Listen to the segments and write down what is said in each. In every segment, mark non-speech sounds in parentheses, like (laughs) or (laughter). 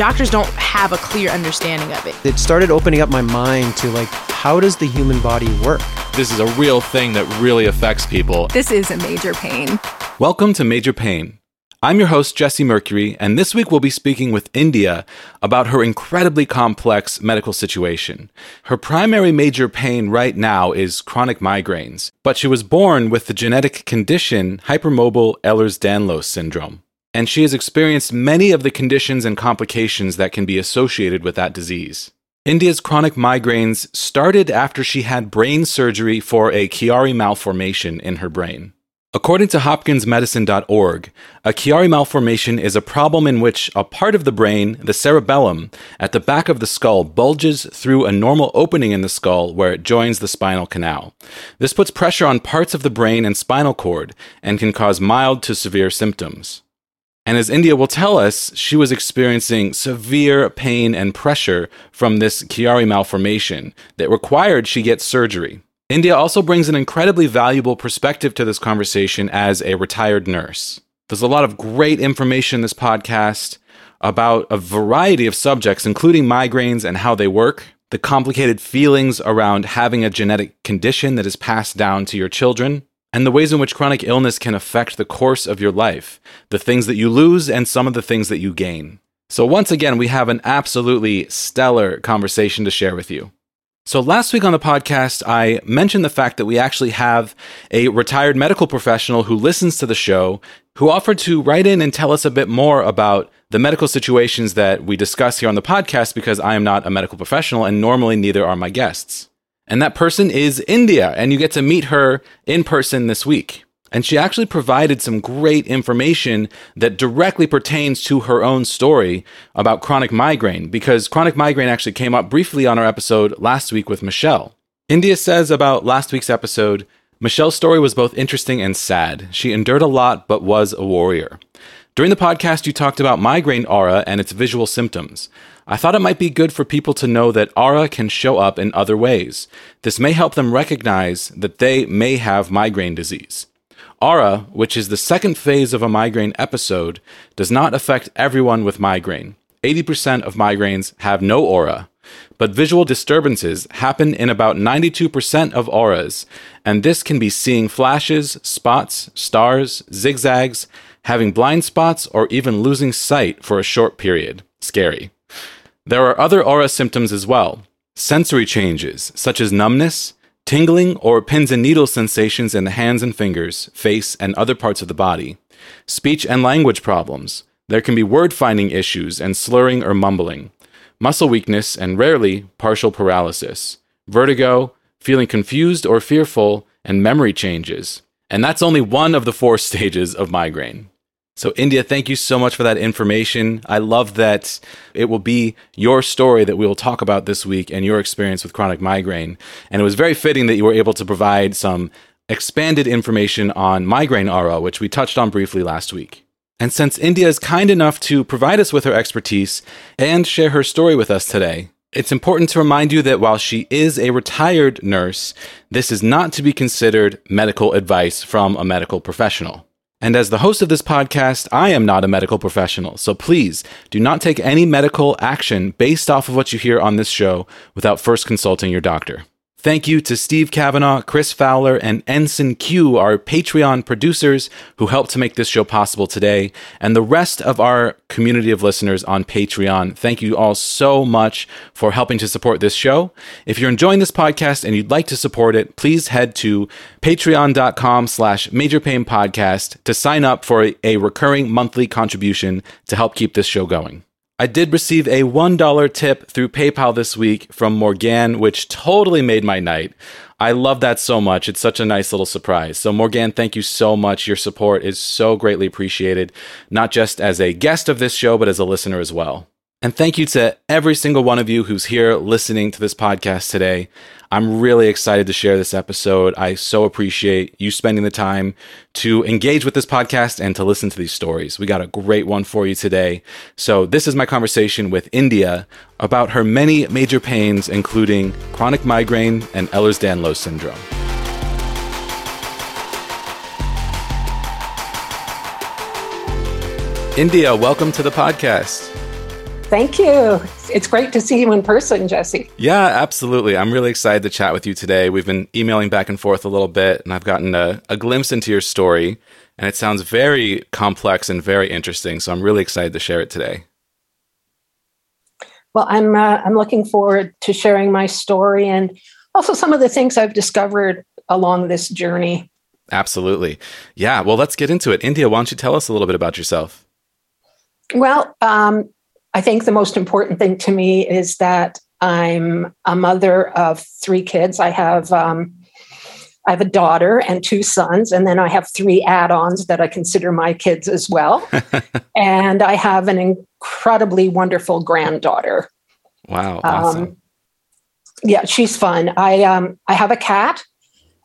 doctors don't have a clear understanding of it. It started opening up my mind to like, how does the human body work? This is a real thing that really affects people. This is a major pain. Welcome to Major Pain. I'm your host, Jesse Mercury, and this week we'll be speaking with India about her incredibly complex medical situation. Her primary major pain right now is chronic migraines, but she was born with the genetic condition hypermobile Ehlers Danlos syndrome, and she has experienced many of the conditions and complications that can be associated with that disease. India's chronic migraines started after she had brain surgery for a Chiari malformation in her brain. According to hopkinsmedicine.org, a Chiari malformation is a problem in which a part of the brain, the cerebellum, at the back of the skull bulges through a normal opening in the skull where it joins the spinal canal. This puts pressure on parts of the brain and spinal cord and can cause mild to severe symptoms. And as India will tell us, she was experiencing severe pain and pressure from this Chiari malformation that required she get surgery. India also brings an incredibly valuable perspective to this conversation as a retired nurse. There's a lot of great information in this podcast about a variety of subjects, including migraines and how they work, the complicated feelings around having a genetic condition that is passed down to your children, and the ways in which chronic illness can affect the course of your life, the things that you lose, and some of the things that you gain. So, once again, we have an absolutely stellar conversation to share with you. So, last week on the podcast, I mentioned the fact that we actually have a retired medical professional who listens to the show who offered to write in and tell us a bit more about the medical situations that we discuss here on the podcast because I am not a medical professional and normally neither are my guests. And that person is India, and you get to meet her in person this week. And she actually provided some great information that directly pertains to her own story about chronic migraine, because chronic migraine actually came up briefly on our episode last week with Michelle. India says about last week's episode Michelle's story was both interesting and sad. She endured a lot, but was a warrior. During the podcast, you talked about migraine aura and its visual symptoms. I thought it might be good for people to know that aura can show up in other ways. This may help them recognize that they may have migraine disease. Aura, which is the second phase of a migraine episode, does not affect everyone with migraine. 80% of migraines have no aura, but visual disturbances happen in about 92% of auras, and this can be seeing flashes, spots, stars, zigzags, having blind spots, or even losing sight for a short period. Scary. There are other aura symptoms as well. Sensory changes, such as numbness, tingling or pins and needles sensations in the hands and fingers, face, and other parts of the body, speech and language problems. There can be word finding issues and slurring or mumbling, muscle weakness, and rarely partial paralysis, vertigo, feeling confused or fearful, and memory changes. And that's only one of the four (laughs) stages of migraine. So, India, thank you so much for that information. I love that it will be your story that we will talk about this week and your experience with chronic migraine. And it was very fitting that you were able to provide some expanded information on migraine aura, which we touched on briefly last week. And since India is kind enough to provide us with her expertise and share her story with us today, it's important to remind you that while she is a retired nurse, this is not to be considered medical advice from a medical professional. And as the host of this podcast, I am not a medical professional, so please do not take any medical action based off of what you hear on this show without first consulting your doctor. Thank you to Steve Kavanaugh, Chris Fowler, and Ensign Q, our Patreon producers who helped to make this show possible today, and the rest of our community of listeners on Patreon. Thank you all so much for helping to support this show. If you're enjoying this podcast and you'd like to support it, please head to patreon.com slash majorpainpodcast to sign up for a, a recurring monthly contribution to help keep this show going. I did receive a $1 tip through PayPal this week from Morgan, which totally made my night. I love that so much. It's such a nice little surprise. So, Morgan, thank you so much. Your support is so greatly appreciated, not just as a guest of this show, but as a listener as well. And thank you to every single one of you who's here listening to this podcast today. I'm really excited to share this episode. I so appreciate you spending the time to engage with this podcast and to listen to these stories. We got a great one for you today. So, this is my conversation with India about her many major pains, including chronic migraine and Ehlers Danlos syndrome. India, welcome to the podcast. Thank you. It's great to see you in person, Jesse. Yeah, absolutely. I'm really excited to chat with you today. We've been emailing back and forth a little bit, and I've gotten a, a glimpse into your story, and it sounds very complex and very interesting. So I'm really excited to share it today. Well, I'm uh, I'm looking forward to sharing my story and also some of the things I've discovered along this journey. Absolutely. Yeah. Well, let's get into it. India, why don't you tell us a little bit about yourself? Well, um, I think the most important thing to me is that I'm a mother of three kids. I have um, I have a daughter and two sons, and then I have three add-ons that I consider my kids as well. (laughs) and I have an incredibly wonderful granddaughter. Wow! Awesome. Um, yeah, she's fun. I um, I have a cat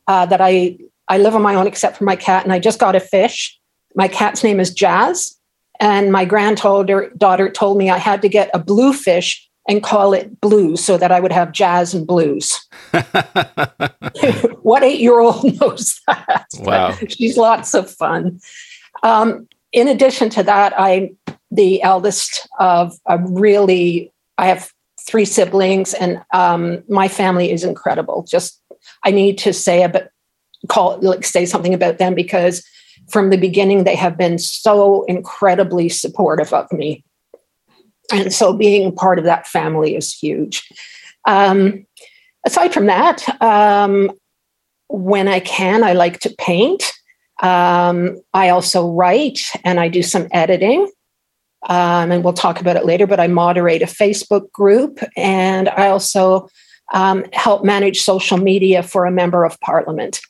uh, that I I live on my own except for my cat, and I just got a fish. My cat's name is Jazz, and my granddaughter daughter told me I had to get a blue fish and call it blues so that I would have jazz and blues. (laughs) what eight year old (laughs) knows that? Wow. she's lots of fun. Um, in addition to that, I'm the eldest of a really, I have three siblings, and um, my family is incredible. Just, I need to say a bit, call, like, say something about them because from the beginning, they have been so incredibly supportive of me. And so being part of that family is huge. Um, aside from that, um, when I can, I like to paint. Um, I also write and I do some editing. Um, and we'll talk about it later, but I moderate a Facebook group and I also um, help manage social media for a member of parliament.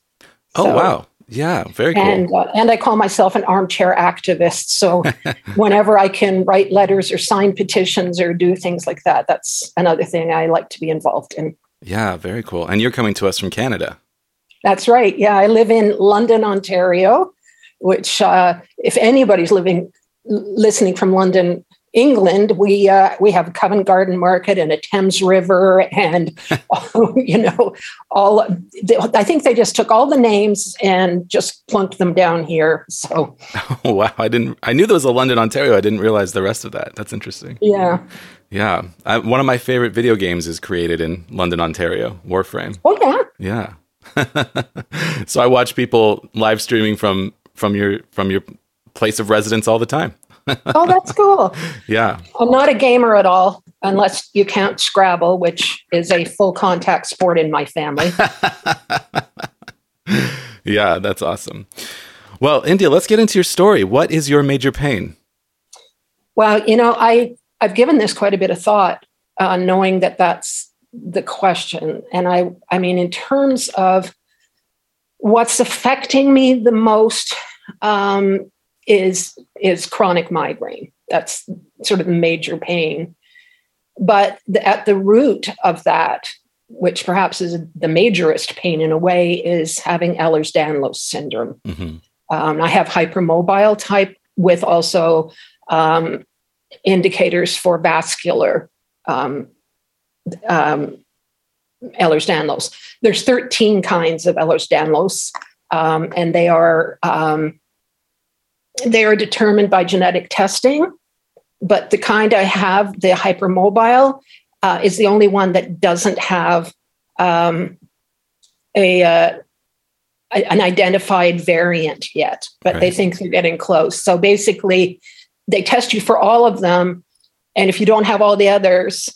Oh, so, wow. Yeah, very cool. And, uh, and I call myself an armchair activist. So (laughs) whenever I can write letters or sign petitions or do things like that, that's another thing I like to be involved in. Yeah, very cool. And you're coming to us from Canada. That's right. Yeah, I live in London, Ontario, which, uh, if anybody's living listening from London, England, we uh, we have Covent Garden Market and a Thames River, and (laughs) (laughs) you know, all. I think they just took all the names and just plunked them down here. So, oh, (laughs) wow, I didn't. I knew there was a London, Ontario. I didn't realize the rest of that. That's interesting. Yeah, yeah. I, one of my favorite video games is created in London, Ontario. Warframe. Oh yeah. Yeah. so I watch people live streaming from from your from your place of residence all the time oh, that's cool. (laughs) Yeah. I'm not a gamer at all, unless you count Scrabble, which is a full contact sport in my family. (laughs) yeah, that's awesome. Well, India, let's get into your story. What is your major pain? Well, you know, I I've given this quite a bit of thought, uh, knowing that that's the question. And I, I mean, in terms of what's affecting me the most, um, is is chronic migraine. That's sort of the major pain. But the, at the root of that, which perhaps is the majorest pain in a way, is having Ehlers-Danlos syndrome. Mm-hmm. Um, I have hypermobile type with also um, indicators for vascular um, um, Ehlers-Danlos. There's 13 kinds of Ehlers-Danlos, um, and they are um, they are determined by genetic testing, but the kind I have, the hypermobile, uh, is the only one that doesn't have um, a, uh, an identified variant yet, but right. they think they're getting close. So basically, they test you for all of them, and if you don't have all the others,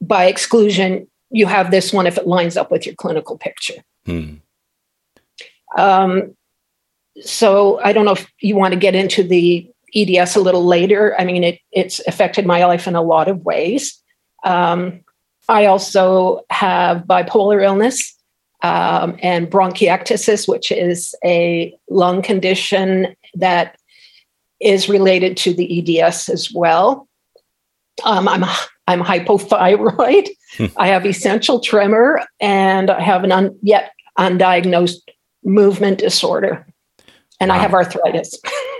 by exclusion, you have this one if it lines up with your clinical picture. Hmm. Um, so I don't know if you want to get into the EDS a little later. I mean, it, it's affected my life in a lot of ways. Um, I also have bipolar illness um, and bronchiectasis, which is a lung condition that is related to the EDS as well. Um, I'm I'm hypothyroid. Hmm. I have essential tremor, and I have an un, yet undiagnosed movement disorder and wow. I have arthritis.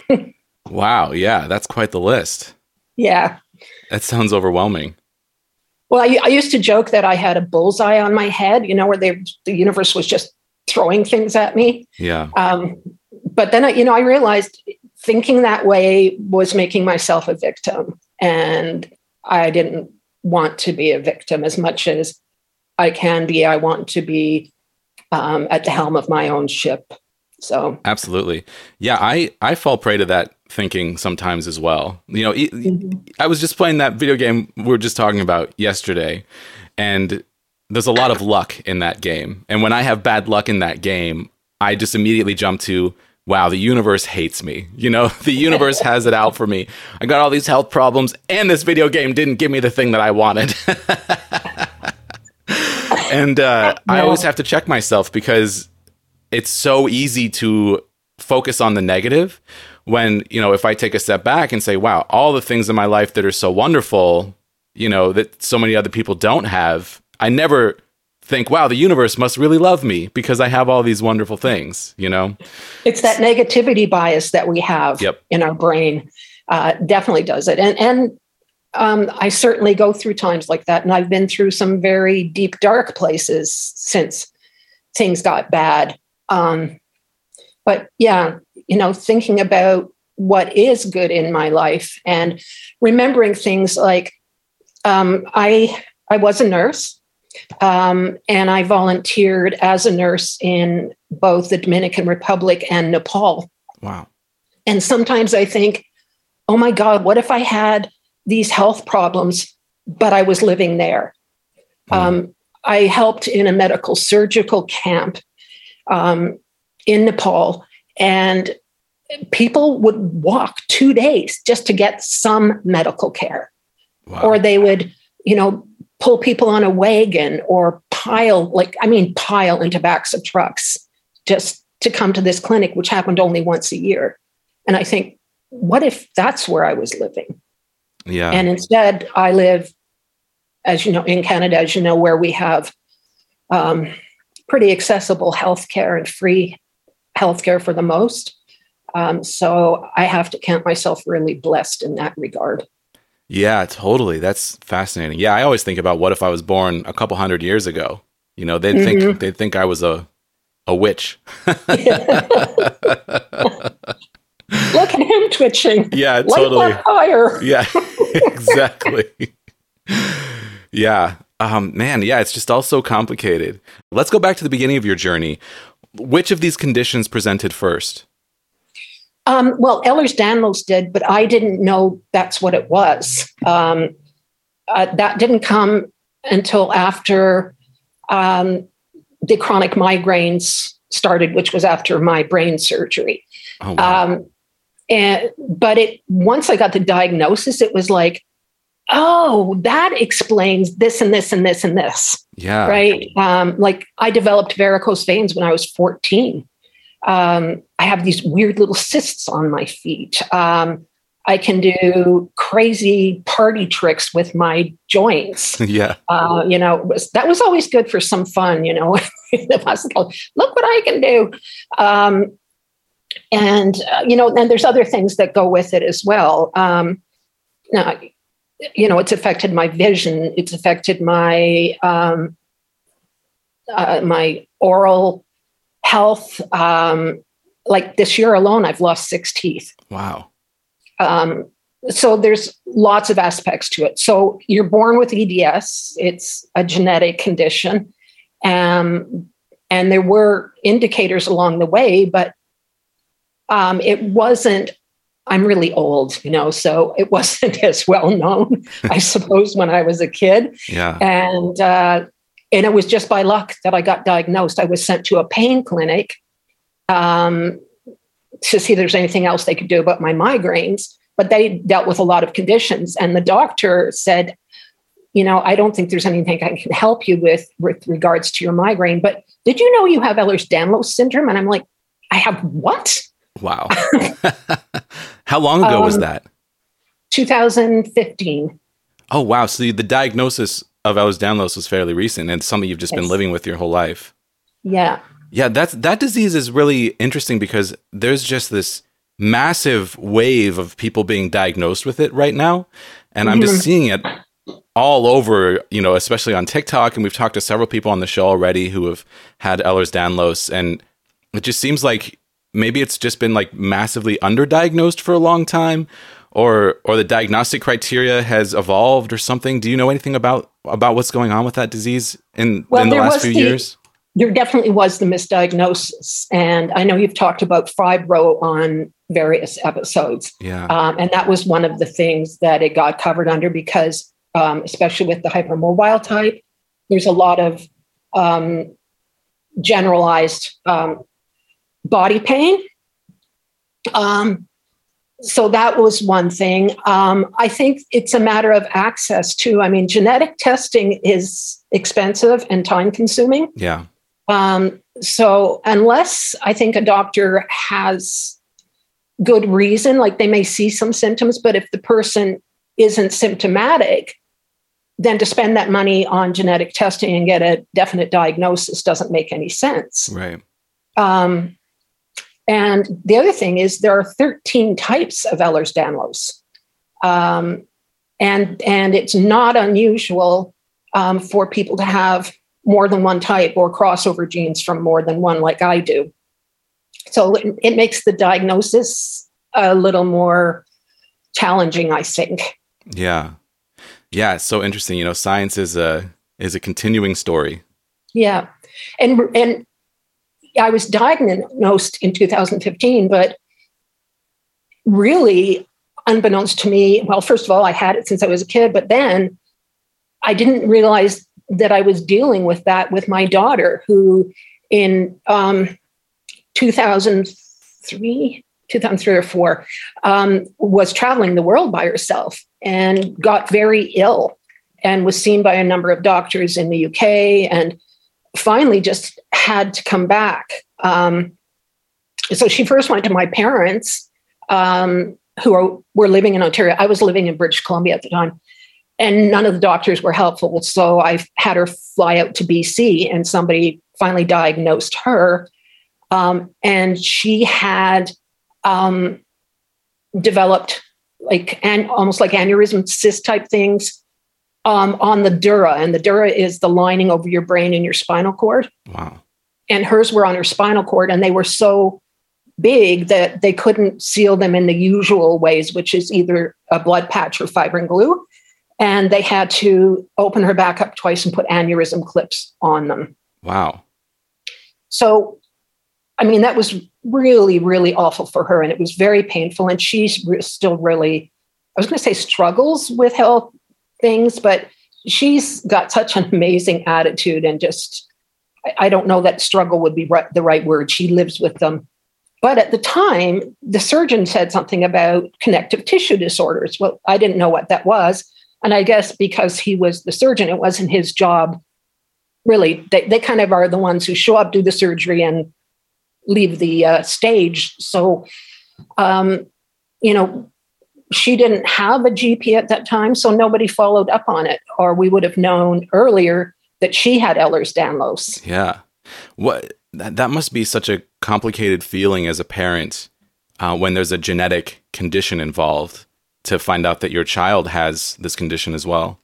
(laughs) wow. Yeah, that's quite the list. Yeah. That sounds overwhelming. Well, I, I, used to joke that I had a bullseye on my head, you know, where they, the universe was just throwing things at me. Yeah. Um, but then, I, you know, I realized thinking that way was making myself a victim. And I didn't want to be a victim as much as I can be. I want to be um, at the helm of my own ship. So absolutely, yeah. I I fall prey to that thinking sometimes as well. You know, mm-hmm. I was just playing that video game we were just talking about yesterday, and there's a lot of luck in that game. And when I have bad luck in that game, I just immediately jump to wow, the universe hates me. You know, (laughs) the universe has it out for me. I got all these health problems, and this video game didn't give me the thing that I wanted. (laughs) and uh, no. I always have to check myself because it's so easy to focus on the negative when, you know, if I take a step back and say, wow, all the things in my life that are so wonderful, you know, that so many other people don't have, I never think, wow, the universe must really love me because I have all these wonderful things, you know? It's that negativity bias that we have yep. in our brain. Uh, definitely does it. And, and um, I certainly go through times like that. And I've been through some very deep, dark places since things got bad. Um, but yeah, you know, thinking about what is good in my life and remembering things like um, I I was a nurse um, and I volunteered as a nurse in both the Dominican Republic and Nepal. Wow. And sometimes I think, oh my God, what if I had these health problems, but I was living there. Mm. Um, I helped in a medical surgical camp um, in Nepal, and people would walk two days just to get some medical care. Wow. Or they would, you know, pull people on a wagon or pile, like, I mean, pile into backs of trucks just to come to this clinic, which happened only once a year. And I think, what if that's where I was living? Yeah. And instead, I live, as you know, in Canada, as you know, where we have um, pretty accessible healthcare and free healthcare for the most. Um, so I have to count myself really blessed in that regard. Yeah, totally. That's fascinating. Yeah, I always think about what if I was born a couple hundred years ago. You know, they'd mm-hmm. think they'd think I was a a witch. (laughs) Look at him twitching. Yeah, totally. fire. Yeah, (laughs) exactly. (laughs) yeah. Um, man, yeah, it's just all so complicated. Let's go back to the beginning of your journey. Which of these conditions presented first? Um, well, Ehlers-Danlos did, but I didn't know that's what it was. Um, uh, that didn't come until after um, the chronic migraines started, which was after my brain surgery. Oh, wow. Um, and but it once I got the diagnosis, it was like, oh, that explains this and this and this and this. Yeah. Right. Um, like I developed varicose veins when I was 14. Um, I have these weird little cysts on my feet. Um, I can do crazy party tricks with my joints. (laughs) yeah. Uh, you know, was, that was always good for some fun, you know. (laughs) Look what I can do. Um, and uh, you know and there's other things that go with it as well um, now, you know it's affected my vision it's affected my um, uh, my oral health um, like this year alone i've lost six teeth. Wow. Um, so there's lots of aspects to it. So you're born with eds it's a genetic condition um, and there were indicators along the way but um, it wasn't i'm really old you know so it (laughs) wasn't as well known (laughs) i suppose when i was a kid. Yeah. And uh, and it was just by luck that i got diagnosed. I was sent to a pain clinic um, to see if there's anything else they could do about my migraines but they dealt with a lot of conditions. And the doctor said you know i don't think there's anything i can help you with with regards to your migraine but did you know you have ehlers-danlos syndrome? And i'm like i have what Wow. (laughs) How long ago um, was that? 2015. Oh, wow. So the diagnosis of Ehlers-Danlos was fairly recent and something you've just yes. been living with your whole life. Yeah. Yeah, that's that disease is really interesting because there's just this massive wave of people being diagnosed with it right now. And I'm just mm-hmm. seeing it all over, you know, especially on TikTok. And we've talked to several people on the show already who have had Ehlers-Danlos. And it just seems like maybe it's just been like massively underdiagnosed for a long time or or the diagnostic criteria has evolved or something? Do you know anything about about what's going on with that disease in Well, in the last few the- years? there definitely was the misdiagnosis. And I know you've talked about fibro on various episodes. Yeah. Um, and that was one of the things that it got covered under because, um, especially with the hypermobile type, there's a lot of um, generalized um, body pain. Um, so that was one thing. Um, I think it's a matter of access too. I mean, genetic testing is expensive and time consuming. yeah. Um, so unless I think a doctor has good reason, like they may see some symptoms, but if the person isn't symptomatic, then to spend that money on genetic testing and get a definite diagnosis doesn't make any sense. Right. Um, and the other thing is there are 13 types of Ehlers-Danlos. Um, and, and it's not unusual um, for people to have more than one type or crossover genes from more than one, like I do. So it, it makes the diagnosis a little more challenging, I think. Yeah. Yeah. It's so interesting. You know, science is a is a continuing story. Yeah, and and I was diagnosed in 2015, but really, unbeknownst to me, well, first of all, I had it since I was a kid, but then I didn't realize that I was dealing with that with my daughter, who in um, 2003, 2003 or four, um, was traveling the world by herself and got very ill and was seen by a number of doctors in the UK and finally just had to come back. Um, so she first went to my parents, um, who are, were living in Ontario. I was living in British Columbia at the time, and none of the doctors were helpful. So I had her fly out to BC, and somebody finally diagnosed her. Um, and she had um, developed like an, almost like aneurysm cyst type things um, on the dura, and the dura is the lining over your brain and your spinal cord. Wow. And hers were on her spinal cord, and they were so big that they couldn't seal them in the usual ways, which is either a blood patch or fibrin glue. And they had to open her back up twice and put aneurysm clips on them. Wow. So, I mean, that was really, really awful for her. And it was very painful. And she's re- still really, I was going to say struggles with health things, but she's got such an amazing attitude and just, I, don't know that struggle would be right, the right word. She lives with them. But at the time, the surgeon said something about connective tissue disorders. Well, I didn't know what that was. And I guess because he was the surgeon, it wasn't his job. Really, they, they kind of are the ones who show up, do the surgery, and leave the uh, stage. So, um, you know, she didn't have a GP at that time, so nobody followed up on it, or we would have known earlier that she had Ehlers-Danlos. Yeah. What that, that must be such a complicated feeling as a parent uh, when there's a genetic condition involved to find out that your child has this condition as well.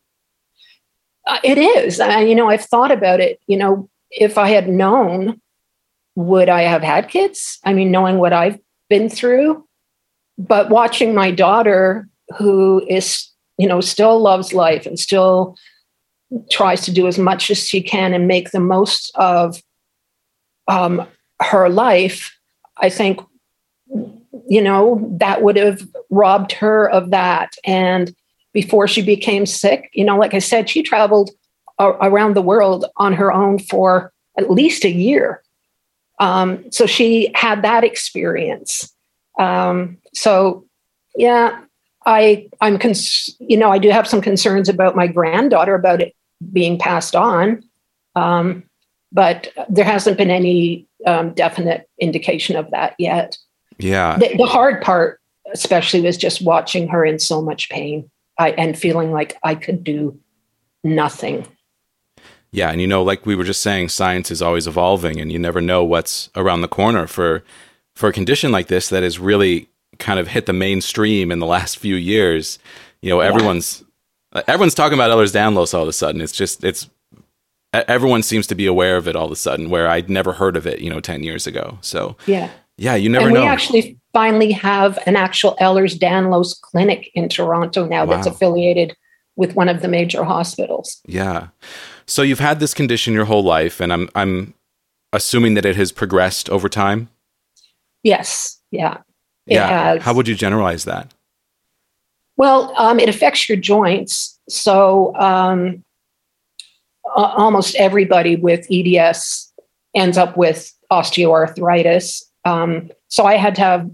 Uh, it is. I, you know, I've thought about it. You know, if I had known, would I have had kids? I mean, knowing what I've been through, but watching my daughter, who is, you know, still loves life and still tries to do as much as she can and make the most of um, her life, I think, you know, that would have robbed her of that. And before she became sick, you know, like I said, she traveled a- around the world on her own for at least a year. Um, so she had that experience. Um, so, yeah, I I'm cons- you know I do have some concerns about my granddaughter about it being passed on, um, but there hasn't been any um, definite indication of that yet. Yeah. The, the hard part, especially, was just watching her in so much pain I, and feeling like I could do nothing. Yeah, and you know, like we were just saying, science is always evolving, and you never know what's around the corner for for a condition like this that has really kind of hit the mainstream in the last few years. You know, everyone's everyone's talking about Ehlers-Danlos all of a sudden. It's just it's everyone seems to be aware of it all of a sudden, where I'd never heard of it, you know, ten years ago. So Yeah. yeah, you never and know. we actually finally have an actual Ehlers Danlos clinic in Toronto now wow. that's affiliated with one of the major hospitals. Yeah. So you've had this condition your whole life, and I'm I'm assuming that it has progressed over time. Yes. Yeah. It yeah. Has. How would you generalize that? Well, um, it affects your joints. So um, almost everybody with EDS ends up with osteoarthritis. Um, so I had to have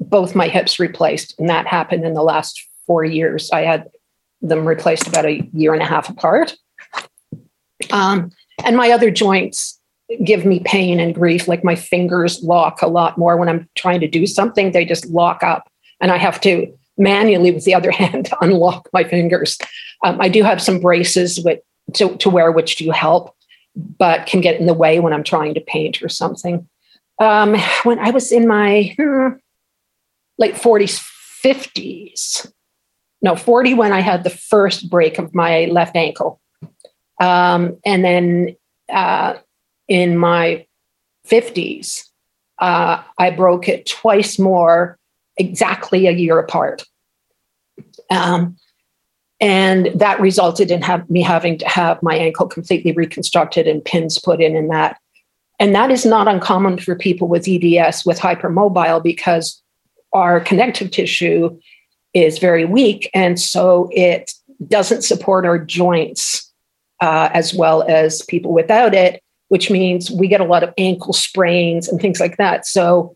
both my hips replaced, and that happened in the last four years. I had them replaced about a year and a half apart. Um, and my other joints give me pain and grief. Like my fingers lock a lot more when I'm trying to do something, they just lock up. And I have to manually, with the other (laughs) hand, unlock my fingers. Um, I do have some braces with, to, to wear, which do help, but can get in the way when I'm trying to paint or something. Um, when I was in my hmm, late 40s, 50s, no, 40 when I had the first break of my left ankle. Um, and then uh, in my 50s, uh, I broke it twice more, exactly a year apart. Um, and that resulted in me having to have my ankle completely reconstructed and pins put in and that. And that is not uncommon for people with EDS with hypermobile because our connective tissue is very weak. And so it doesn't support our joints uh, as well as people without it which means we get a lot of ankle sprains and things like that. So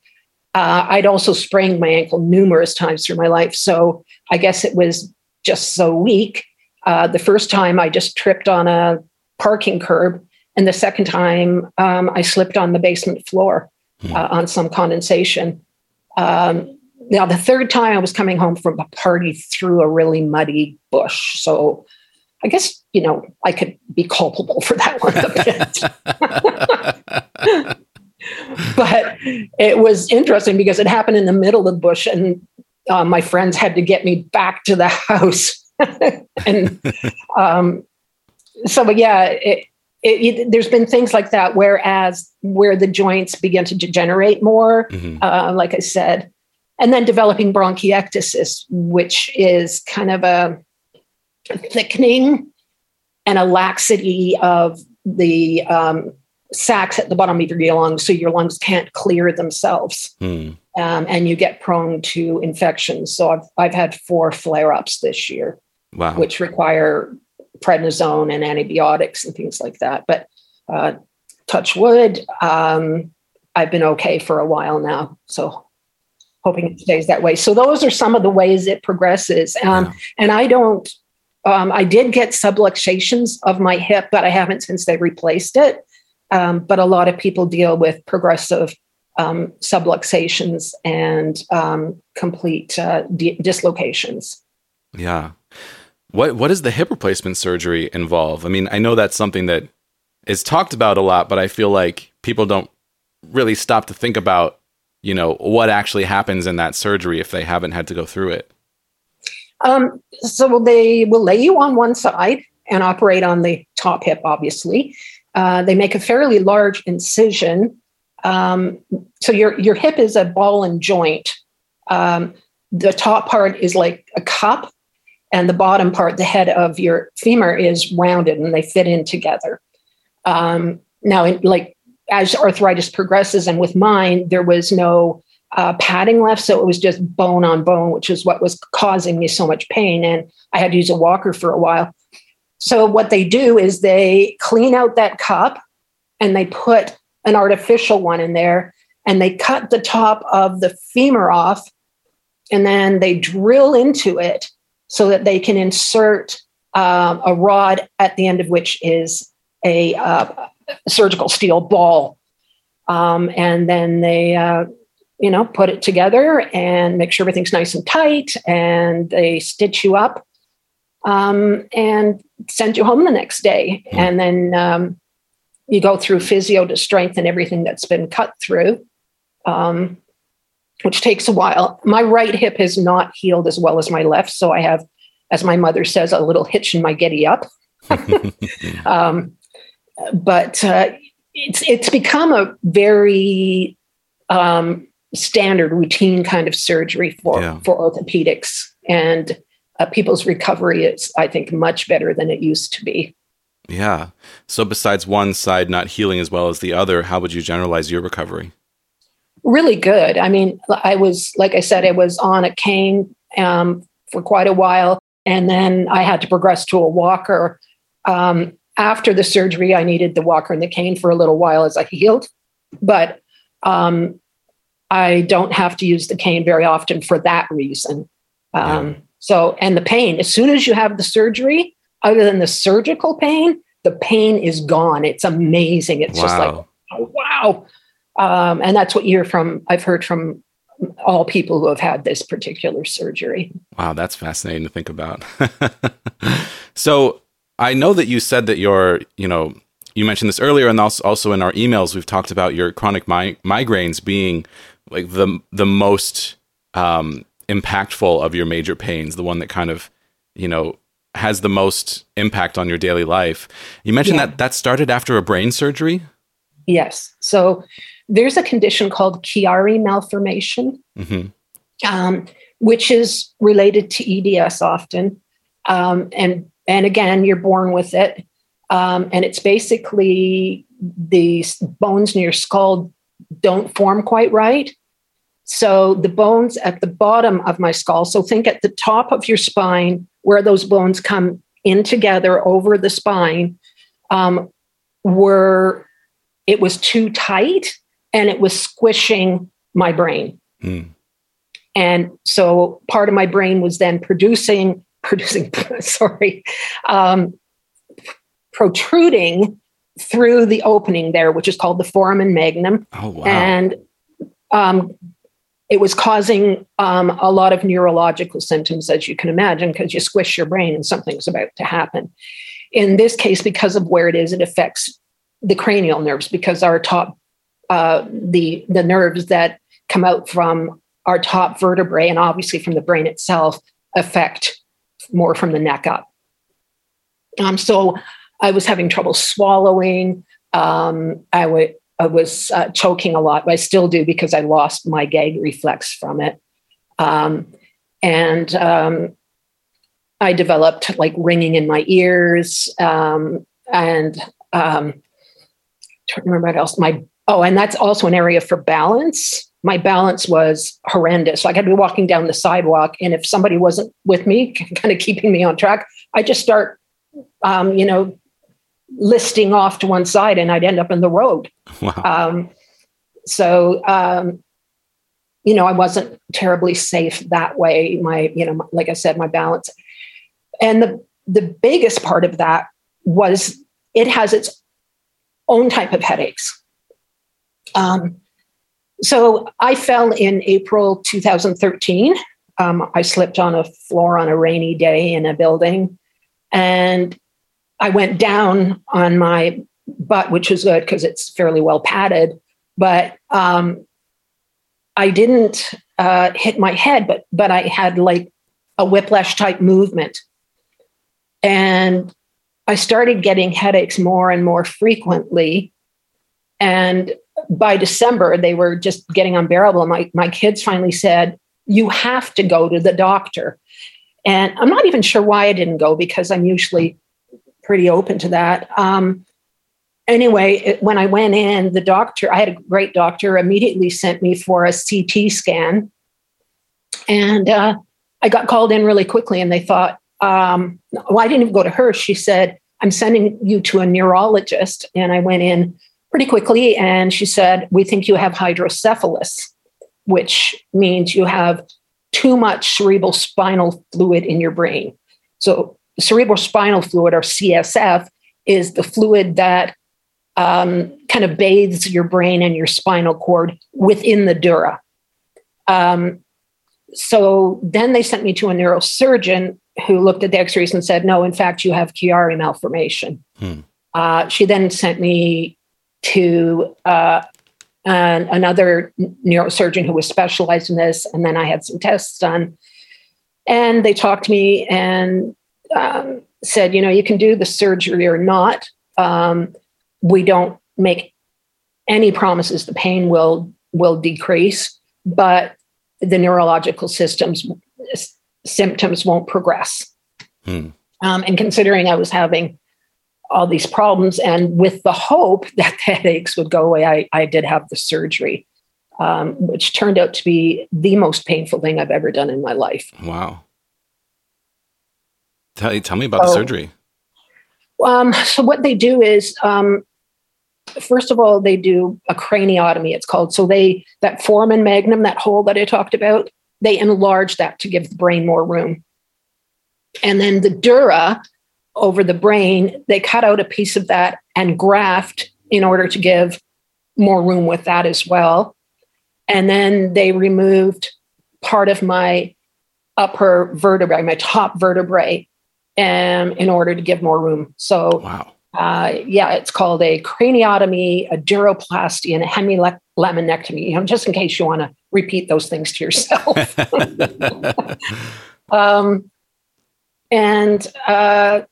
uh, I'd also sprained my ankle numerous times through my life. So I guess it was just so weak. Uh, the first time I just tripped on a parking curb, and the second time um, I slipped on the basement floor hmm. uh, on some condensation. Um, now, the third time I was coming home from a party through a really muddy bush. So I guess, you know, I could be culpable for that one a bit. but it was interesting because it happened in the middle of the bush and uh, my friends had to get me back to the (laughs) house. and um, so, yeah, it, it, it, there's been things like that, whereas where the joints begin to degenerate more, mm-hmm. uh, like I said, and then developing bronchiectasis, which is kind of a thickening and a laxity of the um, sacs at the bottom of your lungs, so your lungs can't clear themselves, mm. um, and you get prone to infections. So I've I've had four flare ups this year, wow. which require prednisone and antibiotics and things like that. But uh, touch wood, um, I've been okay for a while now. So hoping it stays that way. So those are some of the ways it progresses. Um. And I don't um, I did get subluxations of my hip, but I haven't since they replaced it. Um, but a lot of people deal with progressive um, subluxations and um, complete uh, di- dislocations. Yeah. What what does the hip replacement surgery involve? I mean, I know that's something that is talked about a lot, but I feel like people don't really stop to think about, you know, what actually happens in that surgery if they haven't had to go through it. Um, so they will lay you on one side and operate on the top hip, obviously. Uh, they make a fairly large incision. Um, so your, your hip is a ball and joint. Um, the top part is like a cup, and the bottom part, the head of your femur, is rounded and they fit in together. Um, now, in, like as arthritis progresses, and with mine, there was no uh, padding left. So it was just bone on bone, which is what was causing me so much pain. And I had to use a walker for a while. So what they do is they clean out that cup and they put an artificial one in there and they cut the top of the femur off and then they drill into it so that they can insert um, a rod at the end of which is a uh, surgical steel ball. Um, and then they uh, you know, put it together and make sure everything's nice and tight, and they stitch you up um, and send you home the next day. Mm-hmm. And then um, you go through physio to strengthen everything that's been cut through, um, which takes a while. My right hip has not healed as well as my left, so I have, as my mother says, a little hitch in my giddy up. (laughs) (laughs) Um, but uh, it's it's become a very um, standard routine kind of surgery for Yeah. for orthopedics and uh, people's recovery is i think much better than it used to be Yeah. So besides one side not healing as well as the other, how would you generalize your recovery? really good i mean i was like i said i was on a cane um, for quite a while and then i had to progress to a walker um, after the surgery i needed the walker and the cane for a little while as i healed but um, i don't have to use the cane very often for that reason um, Yeah. so and the pain as soon as you have the surgery other than the surgical pain the pain is gone it's amazing it's just like wow. oh, wow. Um, and that's what you're from, I've heard from all people who have had this particular surgery. Wow, that's fascinating to think about. (laughs) so I know that you said that your, you know, you mentioned this earlier, and also also in our emails, we've talked about your chronic mi- migraines being like the the most um, impactful of your major pains, the one that kind of, you know, has the most impact on your daily life. You mentioned Yeah. that that started after a brain surgery. Yes. So there's a condition called Chiari malformation, hmm um, which is related to EDS often. Um, and, and again, you're born with it. Um, and it's basically the bones in your skull don't form quite right. So the bones at the bottom of my skull, so think at the top of your spine where those bones come in together over the spine, um, were it was too tight and it was squishing my brain. Mm. And so part of my brain was then producing, producing, (laughs) sorry, um, protruding through the opening there, which is called the foramen magnum. Oh wow. And um, it was causing um, a lot of neurological symptoms, as you can imagine, because you squish your brain and something's about to happen. In this case, because of where it is, it affects the cranial nerves because our top, uh, the the nerves that come out from our top vertebrae and obviously from the brain itself affect more from the neck up. Um, so I was having trouble swallowing. Um, I would I was uh, choking a lot. I still do because I lost my gag reflex from it. Um, and um, I developed like ringing in my ears um, and um, trying to remember what else. My oh, and that's also an area for balance. My balance was horrendous. Like I'd be walking down the sidewalk, and if somebody wasn't with me, (laughs) kind of keeping me on track, I just start, um, you know, listing off to one side, and I'd end up in the road. wow. Um, so, um, you know, I wasn't terribly safe that way. My, you know, like I said, my balance. And the the biggest part of that was it has its own type of headaches. Um, so I fell in April 2013. Um, I slipped on a floor on a rainy day in a building, and I went down on my butt, which is good because it's fairly well padded. But um, I didn't uh, hit my head, but but I had like a whiplash type movement, and I started getting headaches more and more frequently. And by December, they were just getting unbearable. My my kids finally said, "You have to go to the doctor." And I'm not even sure why I didn't go because I'm usually pretty open to that. Um, anyway, it, when I went in, the doctor, I had a great doctor, immediately sent me for a CT scan. And uh, I got called in really quickly, and they thought, um, well, I didn't even go to her. She said, I'm sending you to a neurologist. And I went in pretty quickly, and she said, We think you have hydrocephalus, which means you have too much cerebral spinal fluid in your brain. So, cerebral spinal fluid, or CSF, is the fluid that um, kind of bathes your brain and your spinal cord within the dura. Um, so then they sent me to a neurosurgeon who looked at the x-rays and said, no, in fact, you have Chiari malformation. Hmm. Uh, she then sent me to uh, an, another neurosurgeon who was specialized in this. And then I had some tests done. And they talked to me and um, said, you know, you can do the surgery or not. Um, we don't make any promises the pain will will decrease, but the neurological systems symptoms won't progress. Hmm. Um, and considering I was having all these problems, and with the hope (laughs) that the headaches would go away, I, I did have the surgery, um, which turned out to be the most painful thing I've ever done in my life. Wow. Tell, tell me about the surgery. Um, so, what they do is um, first of all, they do a craniotomy, it's called. So they that foramen magnum, that hole that I talked about, they enlarge that to give the brain more room. And then the dura over the brain, they cut out a piece of that and graft in order to give more room with that as well. And then they removed part of my upper vertebrae, my top vertebrae, um, in order to give more room. So wow. Uh, yeah, it's called a craniotomy, a duroplasty, and a hemilaminectomy. You know, just in case you want to repeat those things to yourself. (laughs) (laughs) um, and uh,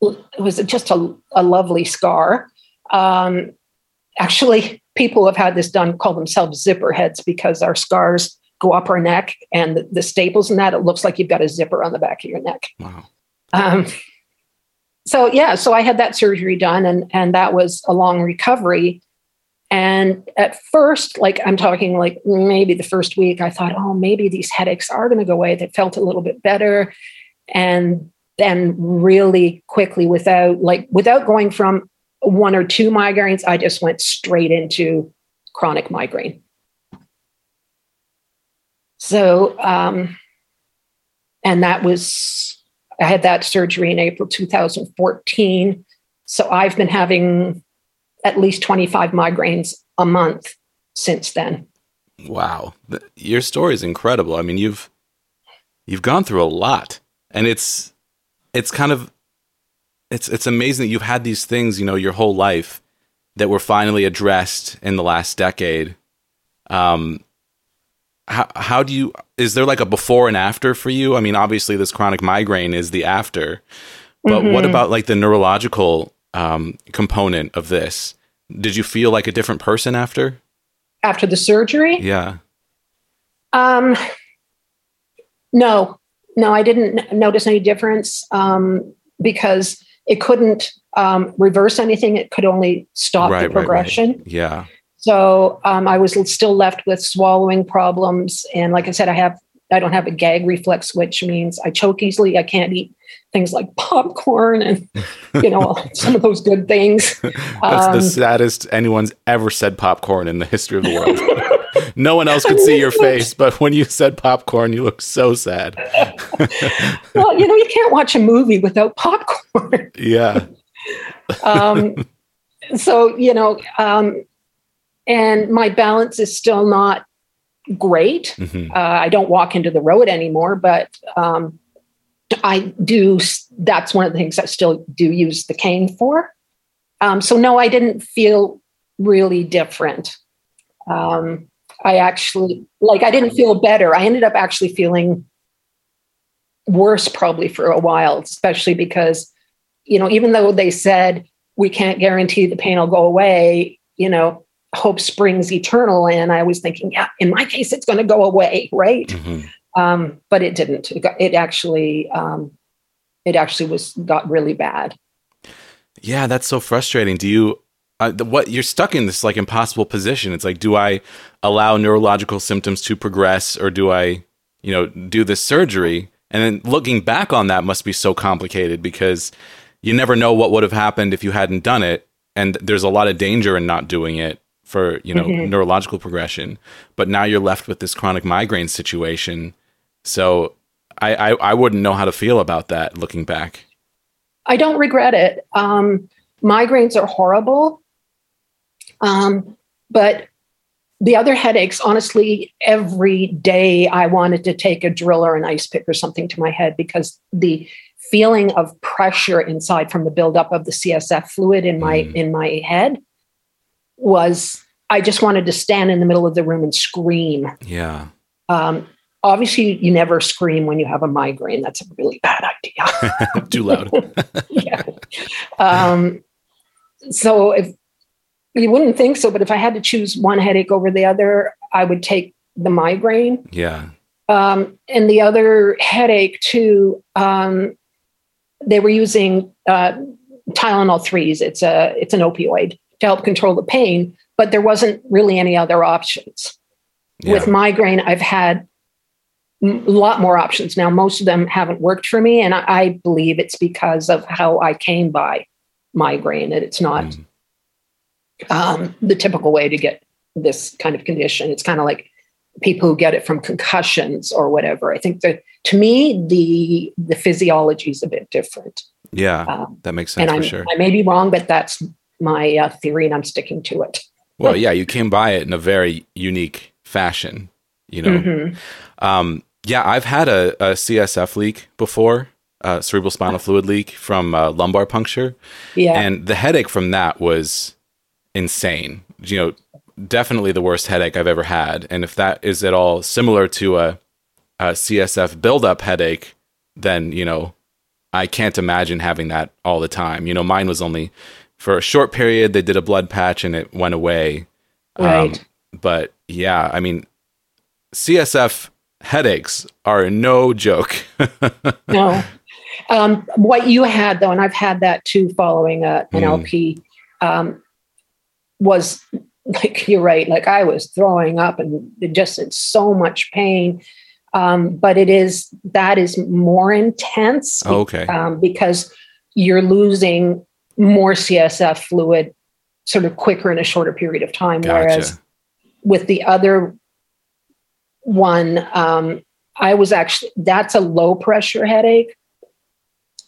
it was just a, a lovely scar. Um, actually, people who have had this done call themselves zipper heads because our scars go up our neck, and the, the staples and that it looks like you've got a zipper on the back of your neck. Wow. Um, so yeah, so I had that surgery done, and and that was a long recovery. And at first, like I'm talking like maybe the first week, I thought, oh, maybe these headaches are going to go away. They felt a little bit better, and then really quickly, without like without going from one or two migraines, I just went straight into chronic migraine. So, um, and that was I had that surgery in April 2014. So I've been having at least 25 migraines a month since then. Wow. Your story is incredible. I mean, you've you've gone through a lot. And it's it's kind of it's it's amazing that you've had these things, you know, your whole life that were finally addressed in the last decade. Um how how do you is there like a before and after for you? I mean, obviously this chronic migraine is the after, but mm-hmm. what about like the neurological um, component of this? Did you feel like a different person after? After the surgery? Yeah. Um, no, no, I didn't notice any difference um, because it couldn't um, reverse anything. It could only stop right, the progression. Right, right. Yeah. So um, I was still left with swallowing problems. And like I said, I have I don't have a gag reflex, which means I choke easily. I can't eat things like popcorn and (laughs) you know some of those good things. That's um, the saddest anyone's ever said popcorn in the history of the world. no one else could see your (laughs) face, but when you said popcorn, you look so sad. (laughs) well, you know, you can't watch a movie without popcorn. yeah. um, so you know, um, and my balance is still not great. Mm-hmm. Uh, I don't walk into the road anymore, but um, I do. That's one of the things I still do use the cane for. Um, so no, I didn't feel really different. Um, I actually like I didn't feel better. I ended up actually feeling worse probably for a while, especially because you know even though they said we can't guarantee the pain will go away, you know hope springs eternal. And I was thinking, yeah, in my case, it's going to go away, right? Mm-hmm. Um, but it didn't. It, got, it actually, um, it actually was got really bad. Yeah, that's so frustrating. Do you? Uh, the, what you're stuck in this like impossible position. It's like, do I allow neurological symptoms to progress, or do I, you know, do this surgery? And then looking back on that must be so complicated because you never know what would have happened if you hadn't done it, and there's a lot of danger in not doing it for you know mm-hmm. neurological progression but now you're left with this chronic migraine situation so I, I, I wouldn't know how to feel about that looking back i don't regret it um, migraines are horrible um, but the other headaches honestly every day i wanted to take a drill or an ice pick or something to my head because the feeling of pressure inside from the buildup of the csf fluid in my mm. in my head was I just wanted to stand in the middle of the room and scream. Yeah. Um, obviously, you never scream when you have a migraine. That's a really bad idea. (laughs) Too loud. (laughs) yeah. Um, so if you wouldn't think so, but if I had to choose one headache over the other, I would take the migraine. Yeah. Um, and the other headache too. Um, they were using uh, Tylenol threes. It's a it's an opioid to help control the pain, but there wasn't really any other options. Yeah. With migraine, I've had a lot more options now. Most of them haven't worked for me, and I, I believe it's because of how I came by migraine. And it's not Mm. um, the typical way to get this kind of condition. It's kind of like people who get it from concussions or whatever. I think that to me, the the physiology is a bit different. Yeah. Um, That makes sense and I'm, sure. I may be wrong, but that's my uh, theory, and I'm sticking to it. Well, yeah, you came by it in a very unique fashion, you know. Mhm. Um, yeah, I've had a, a CSF leak before, uh, cerebral spinal fluid leak from uh, lumbar puncture, Yeah. and the headache from that was insane. You know, definitely the worst headache I've ever had. And if that is at all similar to a, a CSF buildup headache, then you know, I can't imagine having that all the time. You know, mine was only for a short period. They did a blood patch and it went away. Um, Right. but yeah, I mean, CSF headaches are no joke. (laughs) no. Um, what you had though, and I've had that too, following a, an Mm. LP, um, was like you're right. Like I was throwing up and just in so much pain. Um, but it is that is more intense Oh, okay. um, because you're losing more CSF fluid sort of quicker in a shorter period of time. Whereas with the other one, um, I was actually, that's a low pressure headache.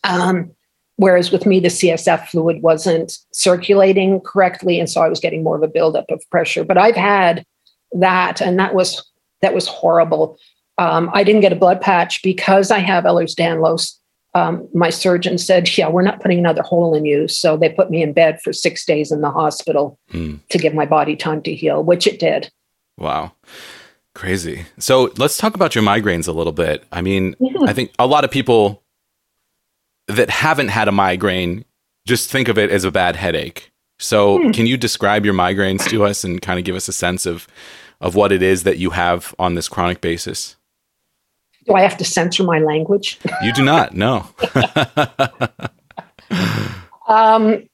Um, whereas with me, the CSF fluid wasn't circulating correctly. And so I was getting more of a buildup of pressure. But I've had that, and that was, that was horrible. Um, I didn't get a blood patch because I have Ehlers-Danlos. Um, my surgeon said, "Yeah, we're not putting another hole in you." So they put me in bed for six days in the hospital Hmm. to give my body time to heal, which it did. Wow. Crazy. So let's talk about your migraines a little bit. I mean, Yeah. I think a lot of people that haven't had a migraine just think of it as a bad headache. So Hmm. can you describe your migraines to us and kind of give us a sense of of what it is that you have on this chronic basis? Do I have to censor my language? You do not. No. (laughs) Um,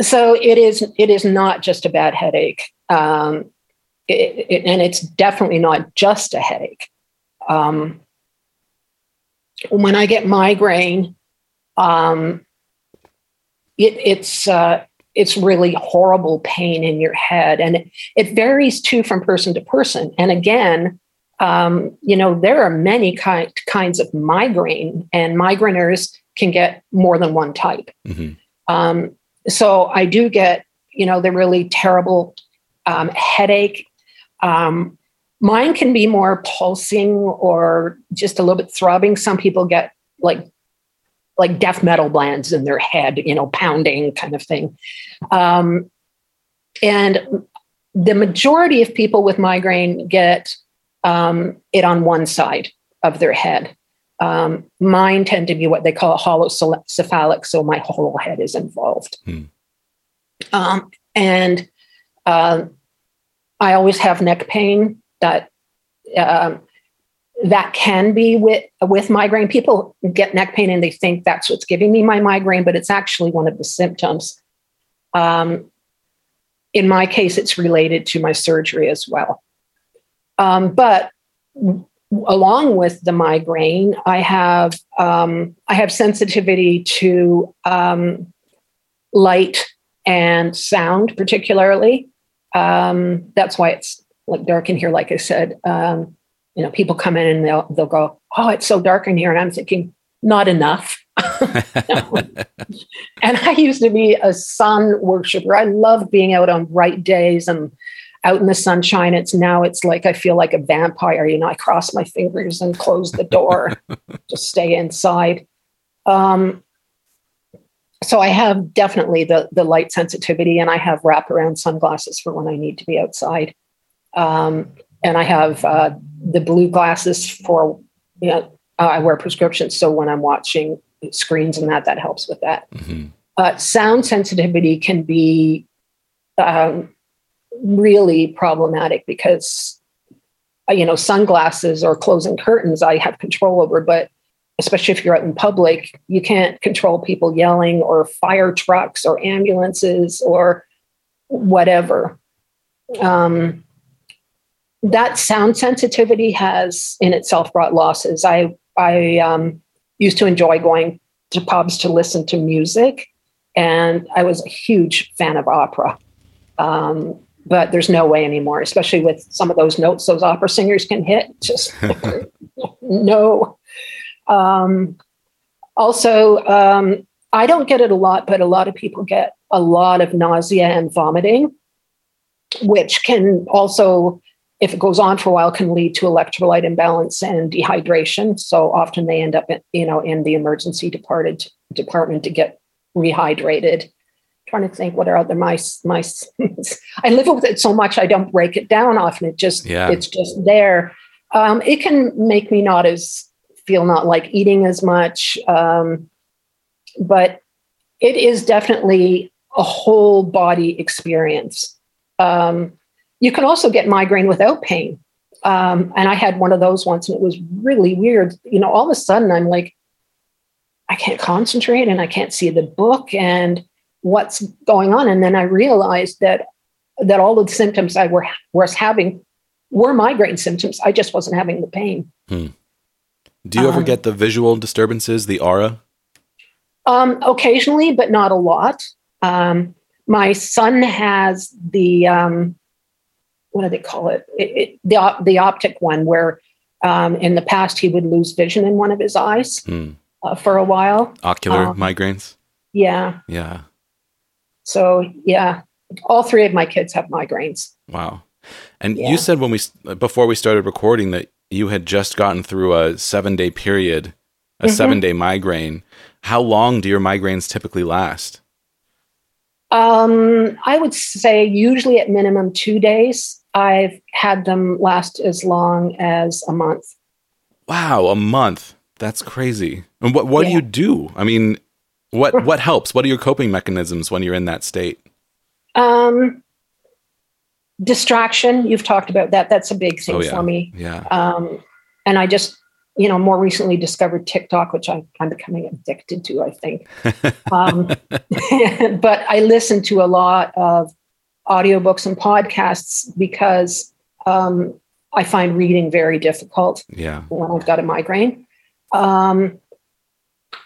so it is. It is not just a bad headache, um, it, it- and it's definitely not just a headache. Um, when I get migraine, um, it, it's uh, it's really horrible pain in your head, and it, it varies too from person to person. And again, um, you know, there are many ki- kinds of migraine, and migraineurs can get more than one type. Mhm. Um, so I do get, you know, the really terrible um, headache. Um, mine can be more pulsing or just a little bit throbbing. Some people get like like death metal bands in their head, you know, pounding kind of thing. Um, and the majority of people with migraine get um, it on one side of their head. Um, mine tend to be what they call a holocephalic, so my whole head is involved. Hmm. Um, and uh, I always have neck pain that um, that can be with with migraine. People get neck pain and they think that's what's giving me my migraine, but it's actually one of the symptoms. Um, in my case, it's related to my surgery as well. Um, but along with the migraine, I have um, I have sensitivity to um, light and sound, particularly. Um, that's why it's like dark in here. Like I said, um, you know, people come in and they'll they'll go, "Oh, it's so dark in here," and I'm thinking, not enough. (laughs) and I used to be a sun worshiper. I love being out on bright days and out in the sunshine. It's now it's like I feel like a vampire. You know, I cross my fingers and close the door, (laughs) just stay inside. Um, so I have definitely the the light sensitivity, and I have wraparound sunglasses for when I need to be outside. Um, and I have uh, the blue glasses for you know uh, I wear prescriptions, so when I'm watching screens and that, that helps with that. Mhm. Uh, sound sensitivity can be um, really problematic because uh, you know, sunglasses or closing curtains, I have control over. But especially if you're out in public, you can't control people yelling or fire trucks or ambulances or whatever. Um, that sound sensitivity has in itself brought losses. I I um, used to enjoy going to pubs to listen to music, and I was a huge fan of opera. Um, but there's no way anymore, especially with some of those notes those opera singers can hit. (laughs) Just (laughs) no. Um, also, um, I don't get it a lot, but a lot of people get a lot of nausea and vomiting, which can also, if it goes on for a while, can lead to electrolyte imbalance and dehydration. So often they end up, in, you know, in the emergency departed department to get rehydrated trying to think what are other my my (laughs) I live with it so much I don't break it down often. It just yeah. it's just there. Um, it can make me not as feel not like eating as much, um, but it is definitely a whole body experience. Um, you can also get migraine without pain. Um, and I had one of those once and it was really weird. You know, all of a sudden I'm like, I can't concentrate and I can't see the book. And what's going on. And then I realized that that all of the symptoms I were was having were migraine symptoms. I just wasn't having the pain. Hmm. Do you um, ever get the visual disturbances, the aura? Um, occasionally, but not a lot. Um, my son has the um, what do they call it? it, it the the optic one, where um, in the past he would lose vision in one of his eyes hmm. uh, for a while. Ocular um, migraines. Yeah. Yeah. So yeah, all three of my kids have migraines. Wow. And yeah. you said when we before we started recording that you had just gotten through a 7-day period, a mm-hmm. 7-day migraine. How long do your migraines typically last? Um, I would say usually at minimum 2 days. I've had them last as long as a month. Wow, a month. That's crazy. And what what yeah. do you do? I mean, what what helps? What are your coping mechanisms when you're in that state? Um, distraction. You've talked about that. That's a big thing oh, yeah. for me. Yeah. Um, and I just, you know, more recently discovered TikTok, which I, am becoming addicted to. I think. (laughs) um, (laughs) but I listen to a lot of audiobooks and podcasts because um, I find reading very difficult. Yeah. When I've got a migraine. Um,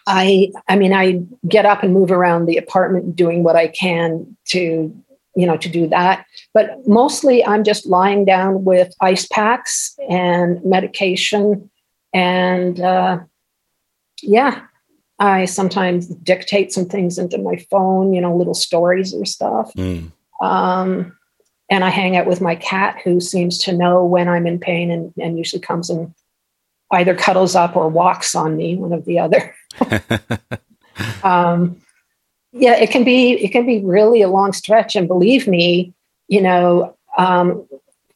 I I mean I get up and move around the apartment doing what I can to you know to do that but mostly I'm just lying down with ice packs and medication and uh, yeah I sometimes dictate some things into my phone you know little stories or stuff mm. um, and I hang out with my cat who seems to know when I'm in pain and, and usually comes and either cuddles up or walks on me, one of the other. (laughs) (laughs) um, yeah, it can be it can be really a long stretch, and believe me, you know, um,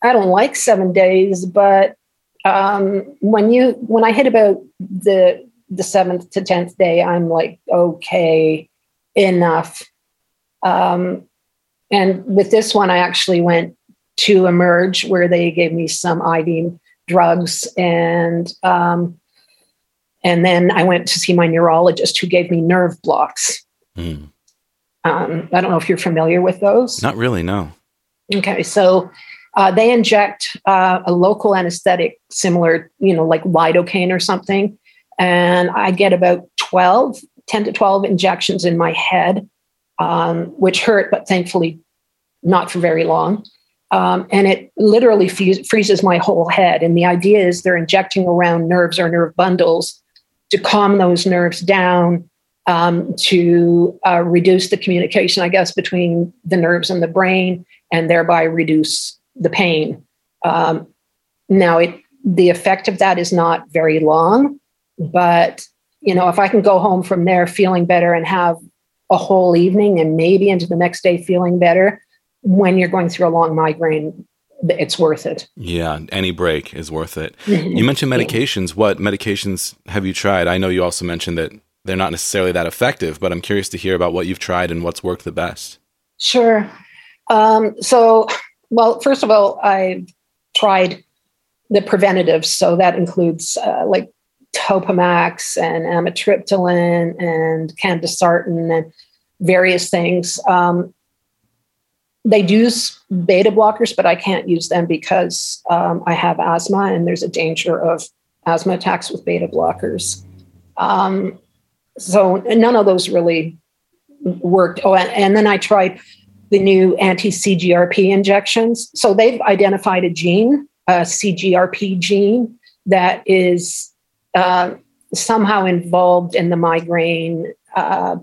I don't like seven days, but um, when you when I hit about the the seventh to tenth day, I'm like, okay, enough. Um, and with this one, I actually went to Emerge, where they gave me some IV drugs and um, and then I went to see my neurologist who gave me nerve blocks. Mm. Um, I don't know if you're familiar with those. Not really, no. Okay, so uh, they inject uh, a local anesthetic similar, you know, like lidocaine or something. And I get about 12, 10 to 12 injections in my head, um, which hurt, but thankfully not for very long. Um, and it literally freezes my whole head. And the idea is they're injecting around nerves or nerve bundles to calm those nerves down, um, to uh, reduce the communication, I guess, between the nerves and the brain, and thereby reduce the pain. Um, now, it, the effect of that is not very long, but you know, if I can go home from there feeling better and have a whole evening and maybe into the next day feeling better, when you're going through a long migraine, it's worth it. Yeah, any break is worth it. (laughs) You mentioned medications. What medications have you tried? I know you also mentioned that they're not necessarily that effective, but I'm curious to hear about what you've tried and what's worked the best. Sure. Um, so, well, first of all, I've tried the preventatives. So that includes uh, like Topamax and amitriptyline and candesartan and various things. Um, they use beta blockers, but I can't use them because um, I have asthma and there's a danger of asthma attacks with beta blockers. Um, so none of those really worked. Oh, and, and then I tried the new anti CGRP injections. So they've identified a gene, a CGRP gene, that is uh, somehow involved in the migraine, uh,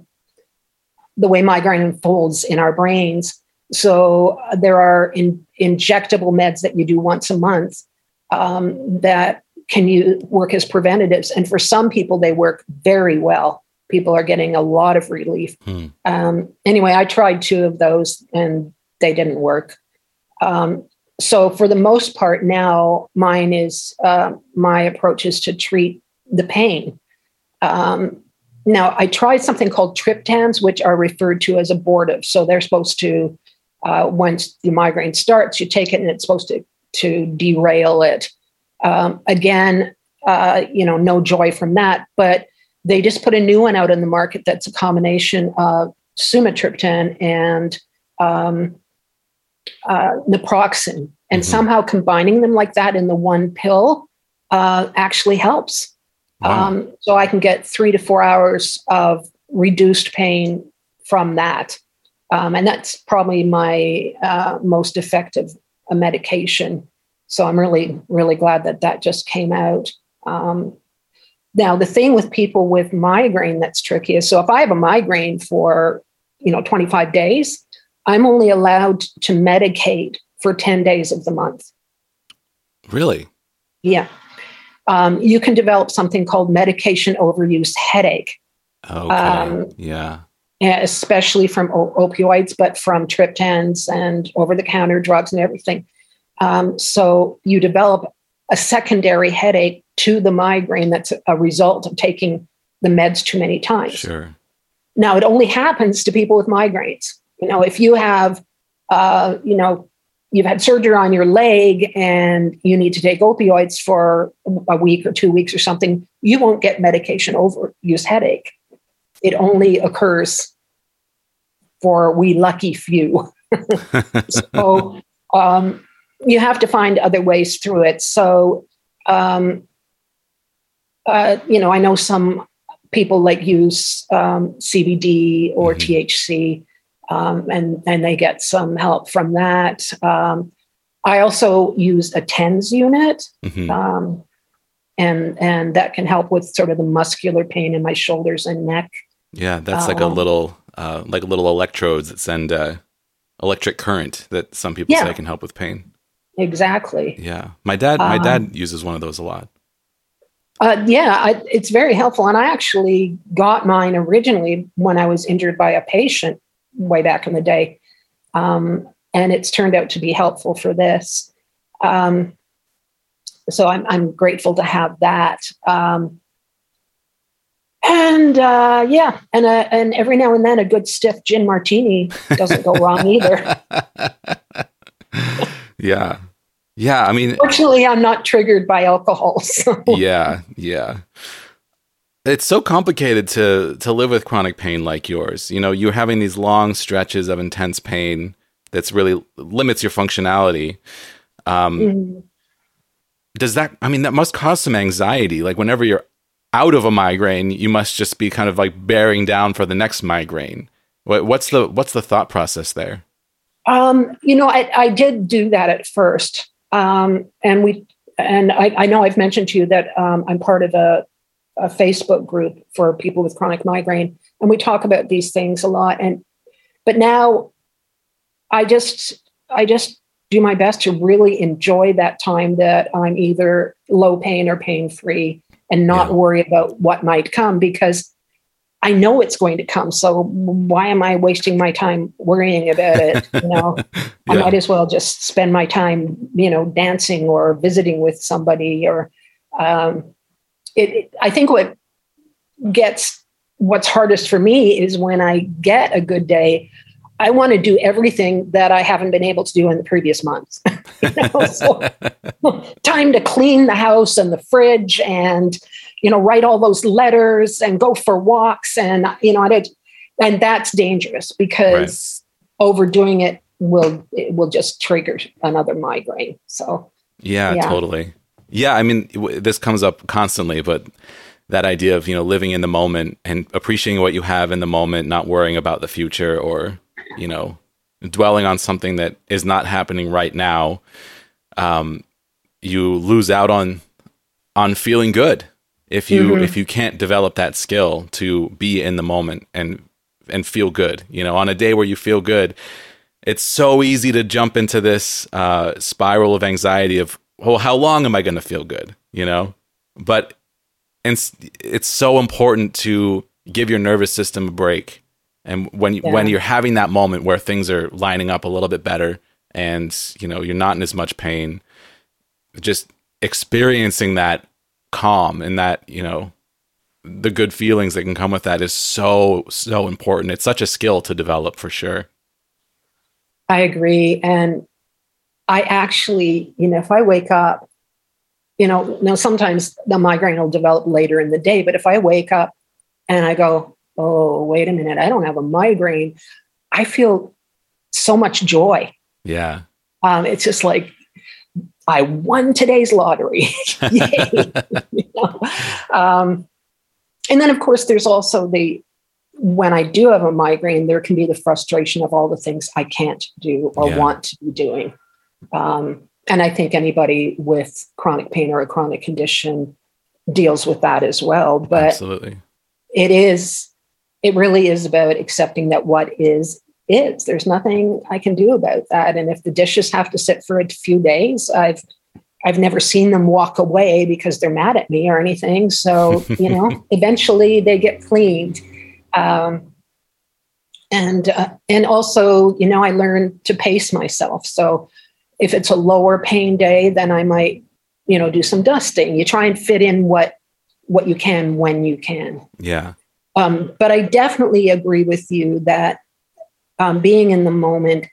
the way migraine unfolds in our brains. So uh, there are in, injectable meds that you do once a month um, that can you work as preventatives. And for some people, they work very well. People are getting a lot of relief. Hmm. Um, anyway, I tried two of those and they didn't work. Um, so for the most part now, mine is uh, my approach is to treat the pain. Um, now, I tried something called triptans, which are referred to as abortive. So they're supposed to uh, once the migraine starts, you take it and it's supposed to to derail it. Um, again, uh, you know, no joy from that. But they just put a new one out in the market that's a combination of sumatriptan and um, uh, naproxen, and mm-hmm. somehow combining them like that in the one pill uh, actually helps. Wow. Um, so I can get three to four hours of reduced pain from that. Um, and that's probably my uh, most effective uh, medication. So I'm really, really glad that that just came out. Um, now, the thing with people with migraine that's tricky is so if I have a migraine for, you know, 25 days, I'm only allowed to medicate for 10 days of the month. Really? Yeah. Um, you can develop something called medication overuse headache. Okay. Um, yeah especially from opioids, but from triptans and over the counter drugs and everything. Um, so you develop a secondary headache to the migraine that's a result of taking the meds too many times. Sure. Now, it only happens to people with migraines. You know, if you have, uh, you know, you've had surgery on your leg and you need to take opioids for a week or two weeks or something, you won't get medication overuse headache it only occurs for we lucky few. (laughs) so um, you have to find other ways through it. So, um, uh, you know, I know some people like use um, CBD or mm-hmm. THC, um, and and they get some help from that. Um, I also use a TENS unit. Mm-hmm. Um, and and that can help with sort of the muscular pain in my shoulders and neck. Yeah, that's like a um, little uh, like little electrodes that send uh, electric current that some people yeah, say can help with pain. Exactly. Yeah, my dad my dad um, uses one of those a lot. Uh, yeah, I, it's very helpful, and I actually got mine originally when I was injured by a patient way back in the day, um, and it's turned out to be helpful for this. Um, so I'm I'm grateful to have that. Um, and uh, yeah, and uh, and every now and then a good stiff gin martini doesn't go wrong (laughs) either. yeah, yeah. I mean, fortunately, I'm not triggered by alcohol. (laughs) So. Yeah, yeah. It's so complicated to to live with chronic pain like yours. You know, you're having these long stretches of intense pain that's really limits your functionality. Um, mm-hmm. Does that? I mean, that must cause some anxiety. Like whenever you're out of a migraine, you must just be kind of like bearing down for the next migraine. What's the what's the thought process there? Um, you know, I, I, did do that at first, um, and we and I, I, know I've mentioned to you that um, I'm part of a, a Facebook group for people with chronic migraine, and we talk about these things a lot. And but now, I just I just do my best to really enjoy that time that I'm either low pain or pain free and not yeah. worry about what might come because I know it's going to come. So why am I wasting my time worrying about it? You know, yeah. (laughs) I might as well just spend my time, you know, dancing or visiting with somebody. Or um, it, it, I think what gets what's hardest for me is when I get a good day. I want to do everything that I haven't been able to do in the previous months. (laughs) so, (laughs) time to clean the house and the fridge and, you know, write all those letters and go for walks. And, you know, and that's dangerous because right. overdoing it will, it will just trigger another migraine. So, yeah, yeah, totally. Yeah. I mean, this comes up constantly, but that idea of, you know, living in the moment and appreciating what you have in the moment, not worrying about the future or, you know, dwelling on something that is not happening right now, um, you lose out on on feeling good if you mm-hmm. if you can't develop that skill to be in the moment and and feel good. You know, on a day where you feel good, it's so easy to jump into this uh, spiral of anxiety of, well, how long am I going to feel good? You know, but it's it's so important to give your nervous system a break and when yeah. when you're having that moment where things are lining up a little bit better and you know you're not in as much pain just experiencing that calm and that you know the good feelings that can come with that is so so important. It's such a skill to develop for sure. I agree. And i actually you know if i wake up you know now sometimes the migraine will develop later in the day but if i wake up and i go oh, wait a minute, I don't have a migraine. I feel so much joy. Yeah. Um, it's just like, I won today's lottery. Yay. (laughs) (laughs) you know? um, and then, of course, there's also the when I do have a migraine, there can be the frustration of all the things I can't do or yeah. want to be doing. Um, and I think anybody with chronic pain or a chronic condition deals with that as well. But Absolutely. it is it really is about accepting that what is is. There's nothing I can do about that. And if the dishes have to sit for a few days, I've I've never seen them walk away because they're mad at me or anything. So (laughs) you know, eventually they get cleaned. Um, and uh, and also, you know, I learned to pace myself. So if it's a lower pain day, then I might, you know, do some dusting. You try and fit in what what you can when you can. Yeah. Um, but I definitely agree with you that um, being in the moment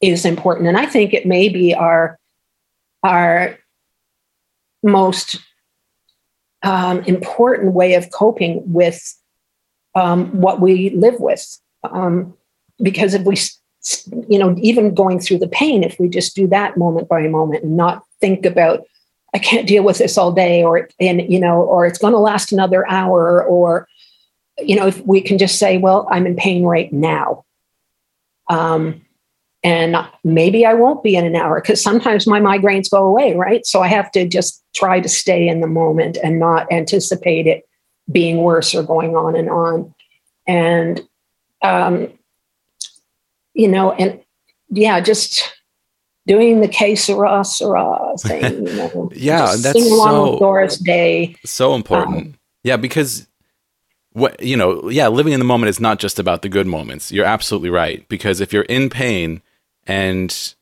is important, and I think it may be our our most um, important way of coping with um, what we live with. Um, because if we, you know, even going through the pain, if we just do that moment by moment and not think about I can't deal with this all day, or and you know, or it's going to last another hour, or you know, if we can just say, well, I'm in pain right now. Um, and maybe I won't be in an hour because sometimes my migraines go away, right? So I have to just try to stay in the moment and not anticipate it being worse or going on and on. And, um, you know, and yeah, just doing the que sera, sera thing, you know. (laughs) yeah, that's so, Doris Day. So important. Um, yeah, because what you know, yeah, living in the moment is not just about the good moments. You're absolutely right because if you're in pain and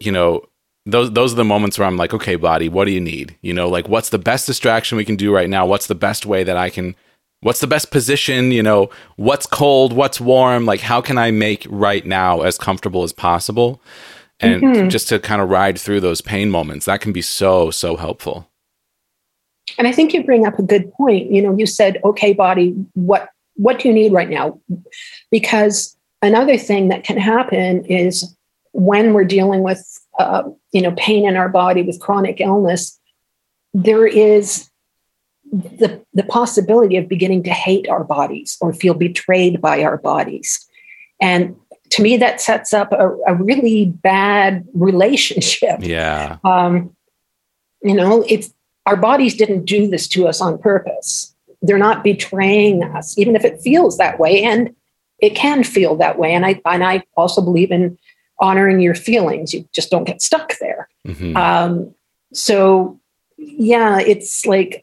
you know, those those are the moments where I'm like, okay, body, what do you need? You know, like what's the best distraction we can do right now? What's the best way that I can what's the best position, you know, what's cold, what's warm, like how can I make right now as comfortable as possible? And mm-hmm. just to kind of ride through those pain moments, that can be so so helpful. And I think you bring up a good point. You know, you said, okay, body, what what do you need right now? Because another thing that can happen is when we're dealing with uh, you know pain in our body with chronic illness, there is the, the possibility of beginning to hate our bodies or feel betrayed by our bodies. And to me, that sets up a, a really bad (laughs) relationship. Yeah. Um, you know, it's our bodies didn't do this to us on purpose. They're not betraying us, even if it feels that way. And it can feel that way. And I and I also believe in honoring your feelings. You just don't get stuck there. Mm-hmm. Um, so yeah, it's like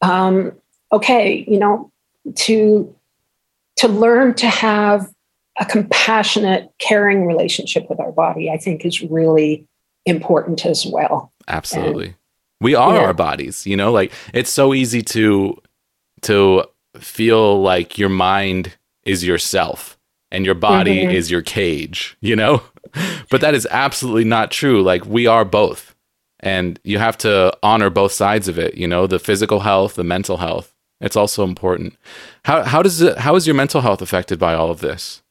um, okay, you know, to to learn to have a compassionate, caring relationship with our body, I think is really important as well. Absolutely. And, we are yeah. our bodies, you know, like it's so easy to to feel like your mind is yourself and your body mm-hmm. is your cage, you know? (laughs) but that is absolutely not true. Like we are both. And you have to honor both sides of it, you know, the physical health, the mental health. It's also important. How how does it how is your mental health affected by all of this?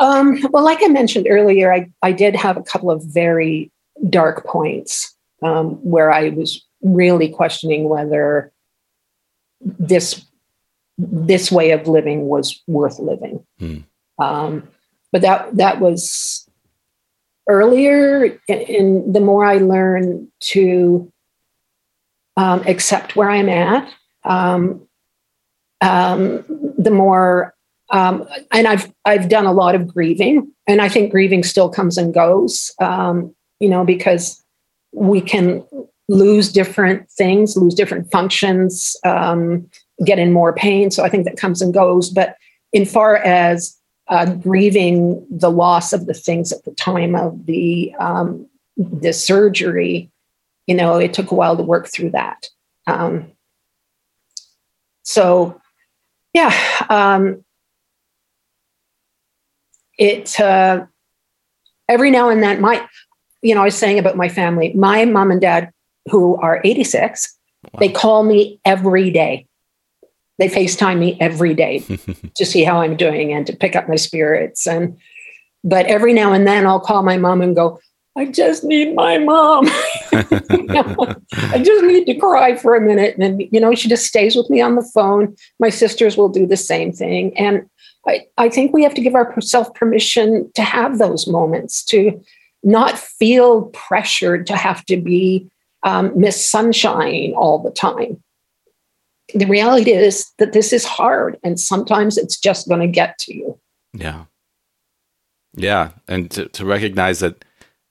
Um, well, like I mentioned earlier, I, I did have a couple of very dark points um, where I was really questioning whether this this way of living was worth living. Hmm. Um, but that that was earlier, and the more I learned to um, accept where I'm at, um, um, the more um, and I've I've done a lot of grieving, and I think grieving still comes and goes. Um, you know, because we can lose different things, lose different functions, um, get in more pain. So I think that comes and goes. But in far as uh, grieving the loss of the things at the time of the um, the surgery, you know, it took a while to work through that. Um, so, yeah, um, it uh, every now and then my you know i was saying about my family my mom and dad who are 86 wow. they call me every day. They facetime me every day (laughs) to see how i'm doing and to pick up my spirits and but every now and then i'll call my mom and go i just need my mom. (laughs) I just need to cry for a minute and you know she just stays with me on the phone. My sisters will do the same thing. And I, I think we have to give ourselves permission to have those moments, to not feel pressured to have to be um, Miss Sunshine all the time. The reality is that this is hard, and sometimes it's just going to get to you. Yeah, yeah, and to, to recognize that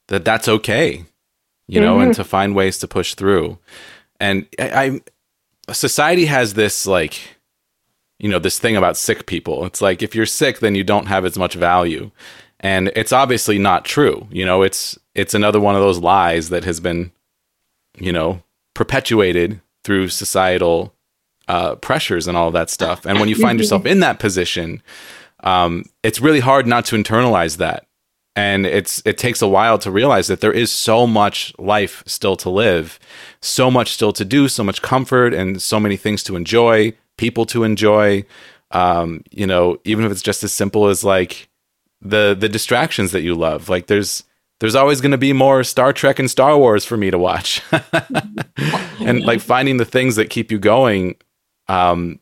that that's okay, you know, mm-hmm. and to find ways to push through. And I, I society has this like you know this thing about sick people it's like if you're sick then you don't have as much value and it's obviously not true you know it's it's another one of those lies that has been you know perpetuated through societal uh, pressures and all that stuff and when you find (laughs) yourself in that position um, it's really hard not to internalize that and it's it takes a while to realize that there is so much life still to live so much still to do so much comfort and so many things to enjoy people to enjoy. Um, you know, even if it's just as simple as like the the distractions that you love. Like there's there's always going to be more Star Trek and Star Wars for me to watch, (laughs) and like finding the things that keep you going. Um,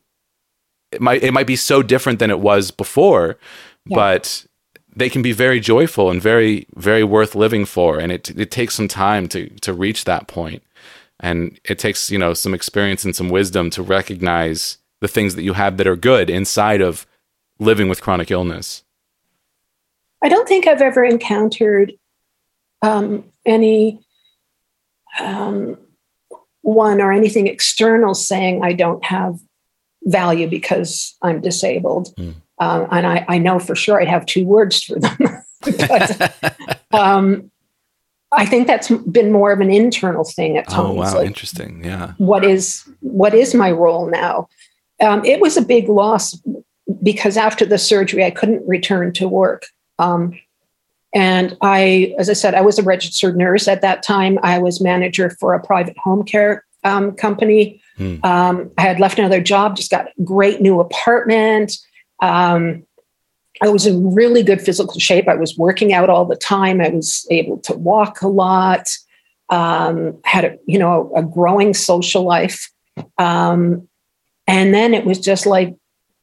it might it might be so different than it was before, yeah. but they can be very joyful and very very worth living for. And it it takes some time to to reach that point, and it takes you know some experience and some wisdom to recognize the things that you have that are good inside of living with chronic illness? I don't think I've ever encountered um, any um, one or anything external saying I don't have value because I'm disabled. Mm. Um, and I, I, know for sure I'd have two words for them. (laughs) but, (laughs) um, I think that's been more of an internal thing at times. Oh wow, like, interesting. Yeah. What is what is my role now? um, it was a big loss because after the surgery, I couldn't return to work. Um, and I, as I said, I was a registered nurse at that time. I was manager for a private home care um, company. Hmm. Um, I had left another job, just got a great new apartment. Um, I was in really good physical shape. I was working out all the time. I was able to walk a lot. Um, had a you know a growing social life. Um, and then it was just like,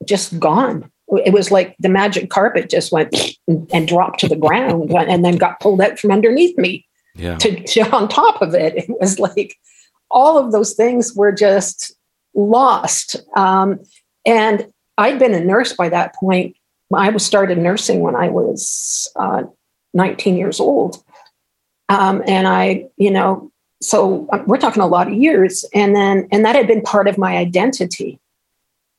just gone. It was like the magic carpet just went and dropped to the ground and then got pulled out from underneath me yeah. to, to on top of it. It was like all of those things were just lost. Um, and I'd been a nurse by that point. I was started nursing when I was uh, 19 years old. Um, and I, you know, so um, we're talking a lot of years and then and that had been part of my identity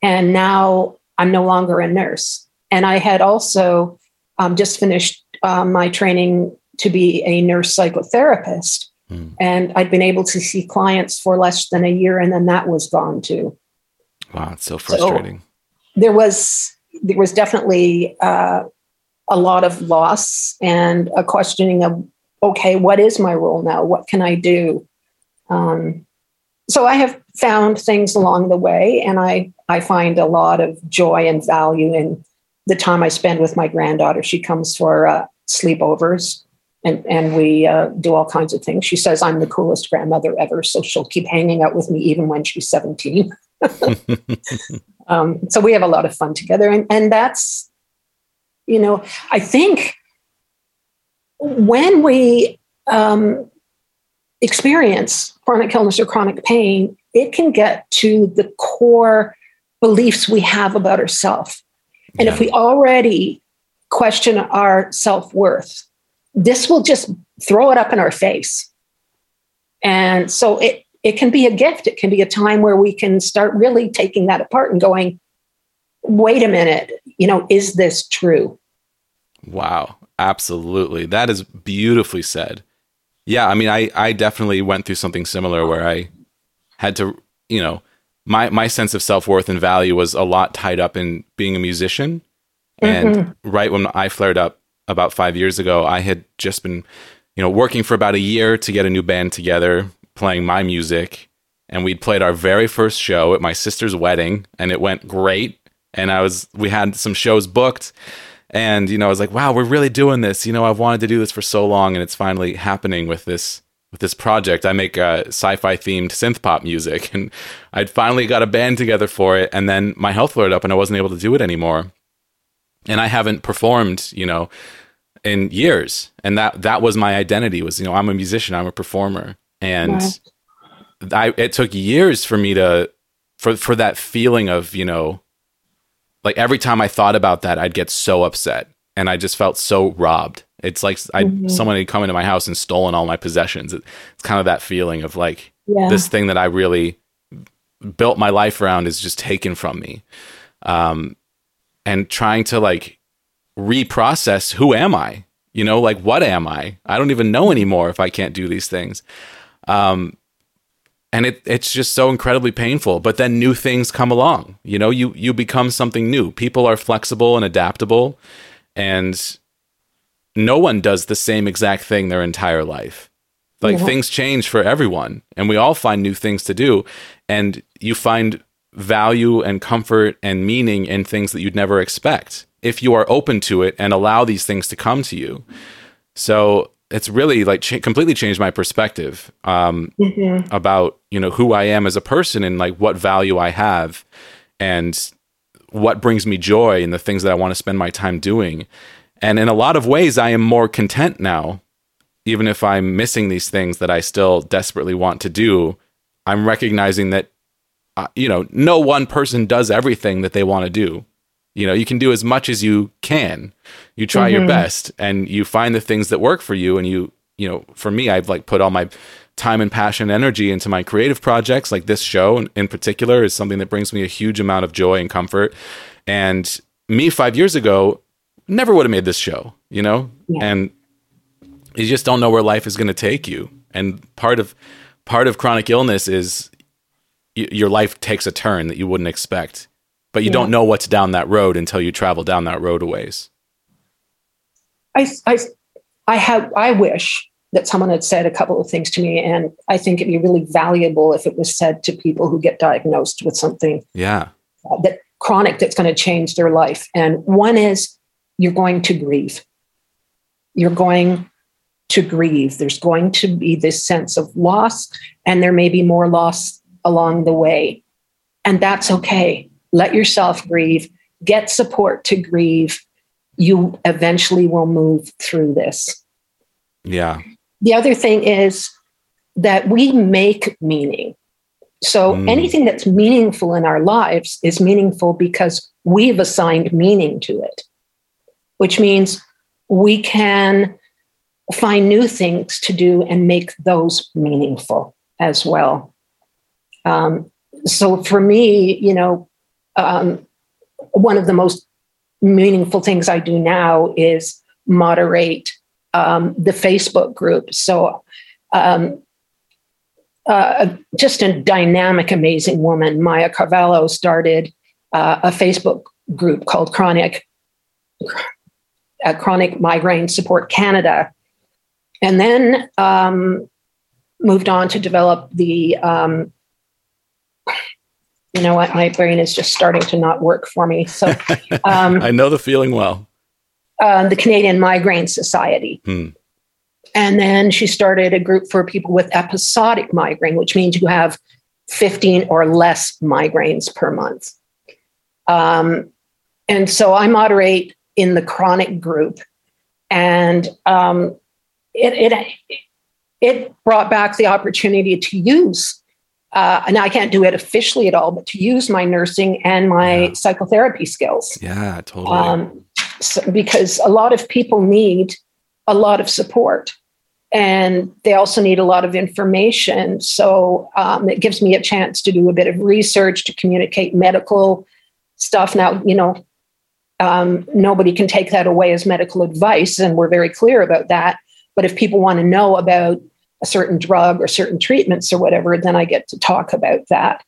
and now i'm no longer a nurse and i had also um, just finished um, my training to be a nurse psychotherapist mm. and i'd been able to see clients for less than a year and then that was gone too wow it's so frustrating so there was there was definitely uh, a lot of loss and a questioning of, okay, what is my role now? What can I do? Um, so I have found things along the way, and I I find a lot of joy and value in the time I spend with my granddaughter. She comes for uh, sleepovers, and and we uh, do all kinds of things. She says I'm the coolest grandmother ever, so she'll keep hanging out with me even when she's 17. (laughs) um, so we have a lot of fun together, and and that's you know I think when we um, experience chronic illness or chronic pain, it can get to the core beliefs we have about ourselves. And yeah. if we already question our self worth, this will just throw it up in our face. And so it, it can be a gift. It can be a time where we can start really taking that apart and going, wait a minute, you know, is this true? Wow, absolutely. That is beautifully said. Yeah, I mean, I I definitely went through something similar where I had to, you know, my my sense of self worth and value was a lot tied up in being a musician. And mm-hmm. right when I flared up about five years ago, I had just been, you know, working for about a year to get a new band together, playing my music, and we'd played our very first show at my sister's wedding, and it went great. And I was, we had some shows booked, and you know i was like wow we're really doing this you know i've wanted to do this for so long and it's finally happening with this with this project i make a sci-fi themed synth pop music. (laughs) And i'd finally got a band together for it and then my health flared up and i wasn't able to do it anymore. And i haven't performed you know in years. And that that was my identity was you know i'm a musician i'm a performer. And I, it took years for me to for for that feeling of you know like every time I thought about that, I'd get so upset. And I just felt so robbed. It's like I mm-hmm. someone had come into my house and stolen all my possessions. It, it's kind of that feeling of like yeah. this thing that I really built my life around is just taken from me. Um, and trying to like reprocess who am I? You know, like what am I? I don't even know anymore if I can't do these things. Um, and it it's just so incredibly painful but then new things come along you know you you become something new people are flexible and adaptable and no one does the same exact thing their entire life like mm-hmm. things change for everyone and we all find new things to do and you find value and comfort and meaning in things that you'd never expect if you are open to it and allow these things to come to you so it's really like completely changed my perspective um, mm-hmm. about you know who I am as a person and like what value I have and what brings me joy and the things that I want to spend my time doing. And in a lot of ways, I am more content now, even if I'm missing these things that I still desperately want to do. I'm recognizing that uh, you know no one person does everything that they want to do. You know you can do as much as you can. You try mm-hmm. your best and you find the things that work for you. And you you know for me i've like put all my time and passion and energy into my creative projects. Like this show in particular is something that brings me a huge amount of joy and comfort. And me five years ago never would have made this show you know yeah. and you just don't know where life is going to take you and part of part of chronic illness is y- your life takes a turn that you wouldn't expect but you yeah. don't know what's down that road until you travel down that road a ways. I, I, I have, I wish that someone had said a couple of things to me, and I think it'd be really valuable if it was said to people who get diagnosed with something. Yeah. That chronic that's going to change their life. And one is you're going to grieve. You're going to grieve. There's going to be this sense of loss, and there may be more loss along the way. And that's okay let yourself grieve, get support to grieve. You eventually will move through this. Yeah. The other thing is that we make meaning. So mm. anything that's meaningful in our lives is meaningful because we've assigned meaning to it, which means we can find new things to do and make those meaningful as well. Um, so for me, you know, um, one of the most meaningful things I do now is moderate um, the Facebook group. So, um, uh, just a dynamic, amazing woman, Maya Carvalho, started uh, a Facebook group called Chronic uh, Chronic Migraine Support Canada, and then um, moved on to develop the. Um, you know what? My brain is just starting to not work for me. So (laughs) um, I know the feeling well. Uh, the Canadian Migraine Society. Hmm. And then she started a group for people with episodic migraine, which means you have 15 or less migraines per month. Um, and so I moderate in the chronic group. And um, it, it, it brought back the opportunity to use, uh, and I can't do it officially at all, but to use my nursing and my yeah. psychotherapy skills. Yeah, totally. Um, so, because a lot of people need a lot of support and they also need a lot of information. So um, it gives me a chance to do a bit of research to communicate medical stuff. Now, you know, um, nobody can take that away as medical advice, and we're very clear about that. But if people want to know about a certain drug or certain treatments or whatever, then I get to talk about that.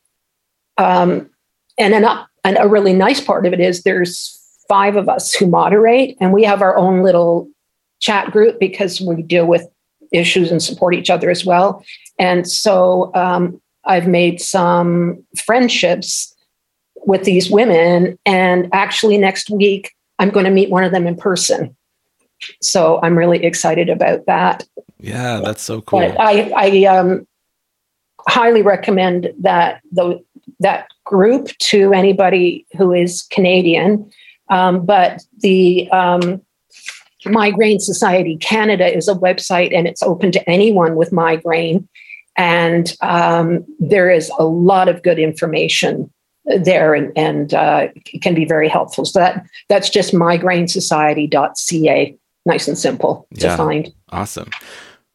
Um, and, an, and a really nice part of it is there's five of us who moderate, and we have our own little chat group because we deal with issues and support each other as well. And so um, I've made some friendships with these women. And actually, next week, I'm going to meet one of them in person. So I'm really excited about that. Yeah, that's so cool. But I, I um, highly recommend that the, that group to anybody who is Canadian. Um, but the um, Migraine Society Canada is a website and it's open to anyone with migraine. And um, there is a lot of good information there and, and uh, can be very helpful. So that that's just migrainesociety.ca. Nice and simple to yeah, find. Awesome.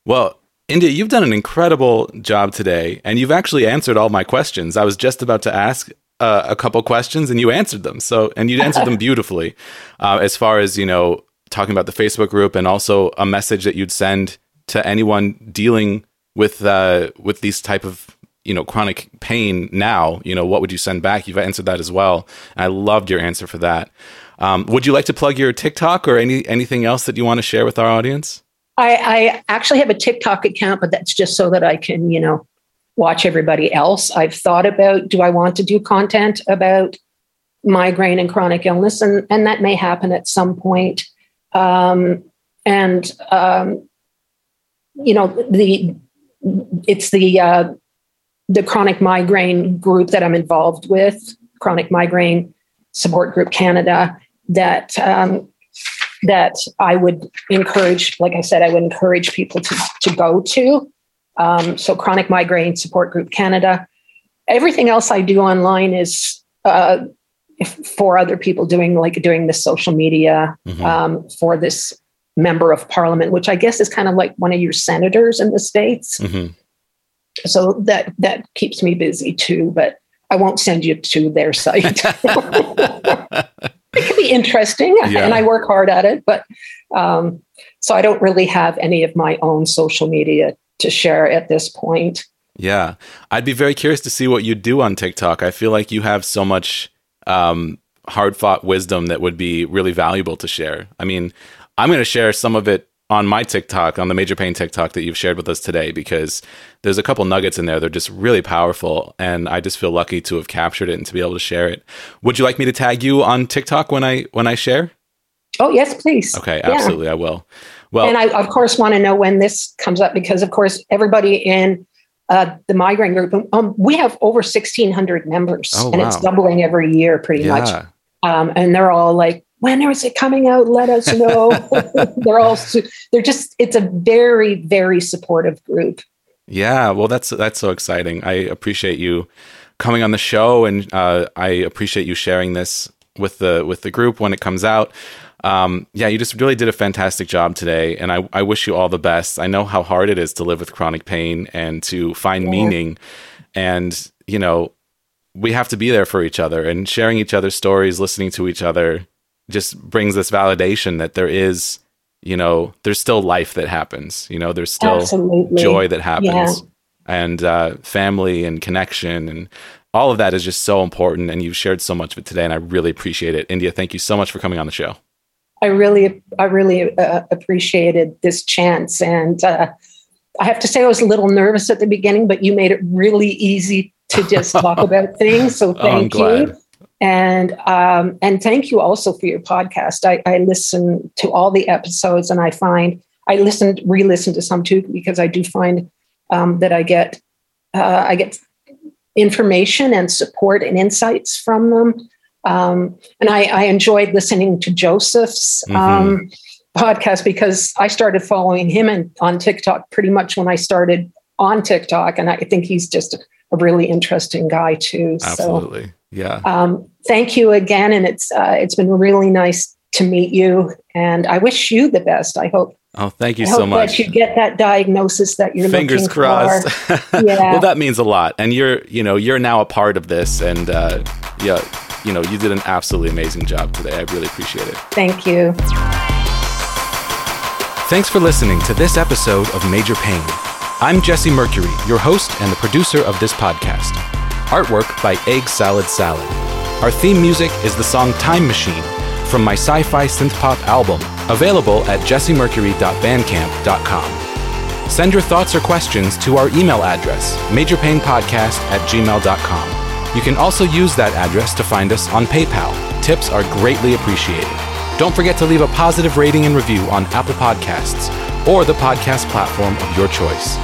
Well, India, you've done an incredible job today, and you've actually answered all my questions. I was just about to ask uh, a couple questions, and you answered them. So, and you answered them (laughs) beautifully. Uh, as far as you know, talking about the Facebook group and also a message that you'd send to anyone dealing with uh, with these type of you know chronic pain now. You know, what would you send back? You've answered that as well. And I loved your answer for that. Um, would you like to plug your TikTok or any anything else that you want to share with our audience? I, I actually have a TikTok account, but that's just so that I can you know watch everybody else. I've thought about do I want to do content about migraine and chronic illness, and and that may happen at some point. Um, and um, you know the it's the uh, the chronic migraine group that I'm involved with, Chronic Migraine Support Group Canada, that um, that I would encourage. Like I said, I would encourage people to to go to. Um, so, Chronic Migraine Support Group Canada. Everything else I do online is uh, for other people doing like doing the social media mm-hmm. um, for this member of parliament, which I guess is kind of like one of your senators in the states. Mm-hmm. So that that keeps me busy too. But I won't send you to their site. (laughs) it can be interesting, yeah. and I work hard at it. But um, so I don't really have any of my own social media to share at this point. Yeah, I'd be very curious to see what you do on TikTok. I feel like you have so much um, hard fought wisdom that would be really valuable to share. I mean, I'm going to share some of it on my TikTok, on the Major Pain TikTok that you've shared with us today, because there's a couple nuggets in there. They're just really powerful. And I just feel lucky to have captured it and to be able to share it. Would you like me to tag you on TikTok when I, when I share? Oh, yes, please. Okay, absolutely. Yeah. I will. Well, and I, of course, want to know when this comes up because, of course, everybody in uh, the migraine group. Um, we have over 1,600 members, oh, and wow. it's doubling every year, pretty yeah. much. Um, and they're all like, "When is it coming out? Let us know." (laughs) they're all they're just it's a very very supportive group. Yeah, well, that's that's so exciting. I appreciate you coming on the show, and uh, I appreciate you sharing this with the with the group when it comes out um, yeah, you just really did a fantastic job today, and I, I wish you all the best. I know how hard it is to live with chronic pain and to find yeah. meaning, and you know, we have to be there for each other and sharing each other's stories, listening to each other, just brings this validation that there is, you know, there's still life that happens. You know, there's still Absolutely. joy that happens, yeah. and uh, family and connection and all of that is just so important. And you've shared so much of it today. And I really appreciate it. India, thank you so much for coming on the show. I really, I really uh, appreciated this chance. And uh, I have to say, I was a little nervous at the beginning, but you made it really easy to just talk (laughs) about things. So thank oh, you. And um, and thank you also for your podcast. I, I listen to all the episodes, and I find I listened, re-listen to some too because I do find um, that I get uh, I get information and support and insights from them. Um, and I, I, enjoyed listening to Joseph's mm-hmm. um, podcast because I started following him in, on TikTok pretty much when I started on TikTok, and I think he's just a, a really interesting guy too. Absolutely, so, yeah. Um, thank you again, and it's uh, it's been really nice to meet you, and I wish you the best. I hope Oh, thank you I so much. That you get that diagnosis that you're Fingers crossed. (laughs) yeah. well, that means a lot, and you're, you know, you're now a part of this, and uh, yeah, you know, you did an absolutely amazing job today. I really appreciate it. Thank you. Thanks for listening to this episode of Major Pain. I'm Jesse Mercury, your host and the producer of this podcast. Artwork by Egg Salad Salad. Our theme music is the song Time Machine from my sci fi synth pop album, available at jessemmercury.bandcamp.com. Send your thoughts or questions to our email address, majorpainpodcast at gmail.com. You can also use that address to find us on PayPal. Tips are greatly appreciated. Don't forget to leave a positive rating and review on Apple Podcasts or the podcast platform of your choice.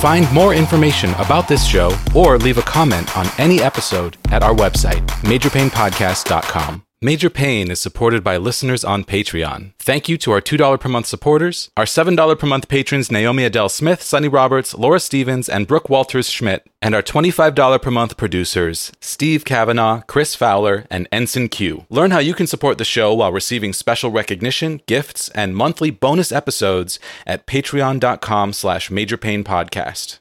Find more information about this show or leave a comment on any episode at our website, majorpainpodcast.com. Major Pain is supported by listeners on Patreon. Thank you to our $2 per month supporters, our $7 per month patrons Naomi Adele Smith, Sunny Roberts, Laura Stevens, and Brooke Walters Schmidt, and our $25 per month producers Steve Kavanaugh, Chris Fowler, and Ensign Q. Learn how you can support the show while receiving special recognition, gifts, and monthly bonus episodes at patreon.com slash majorpainpodcast.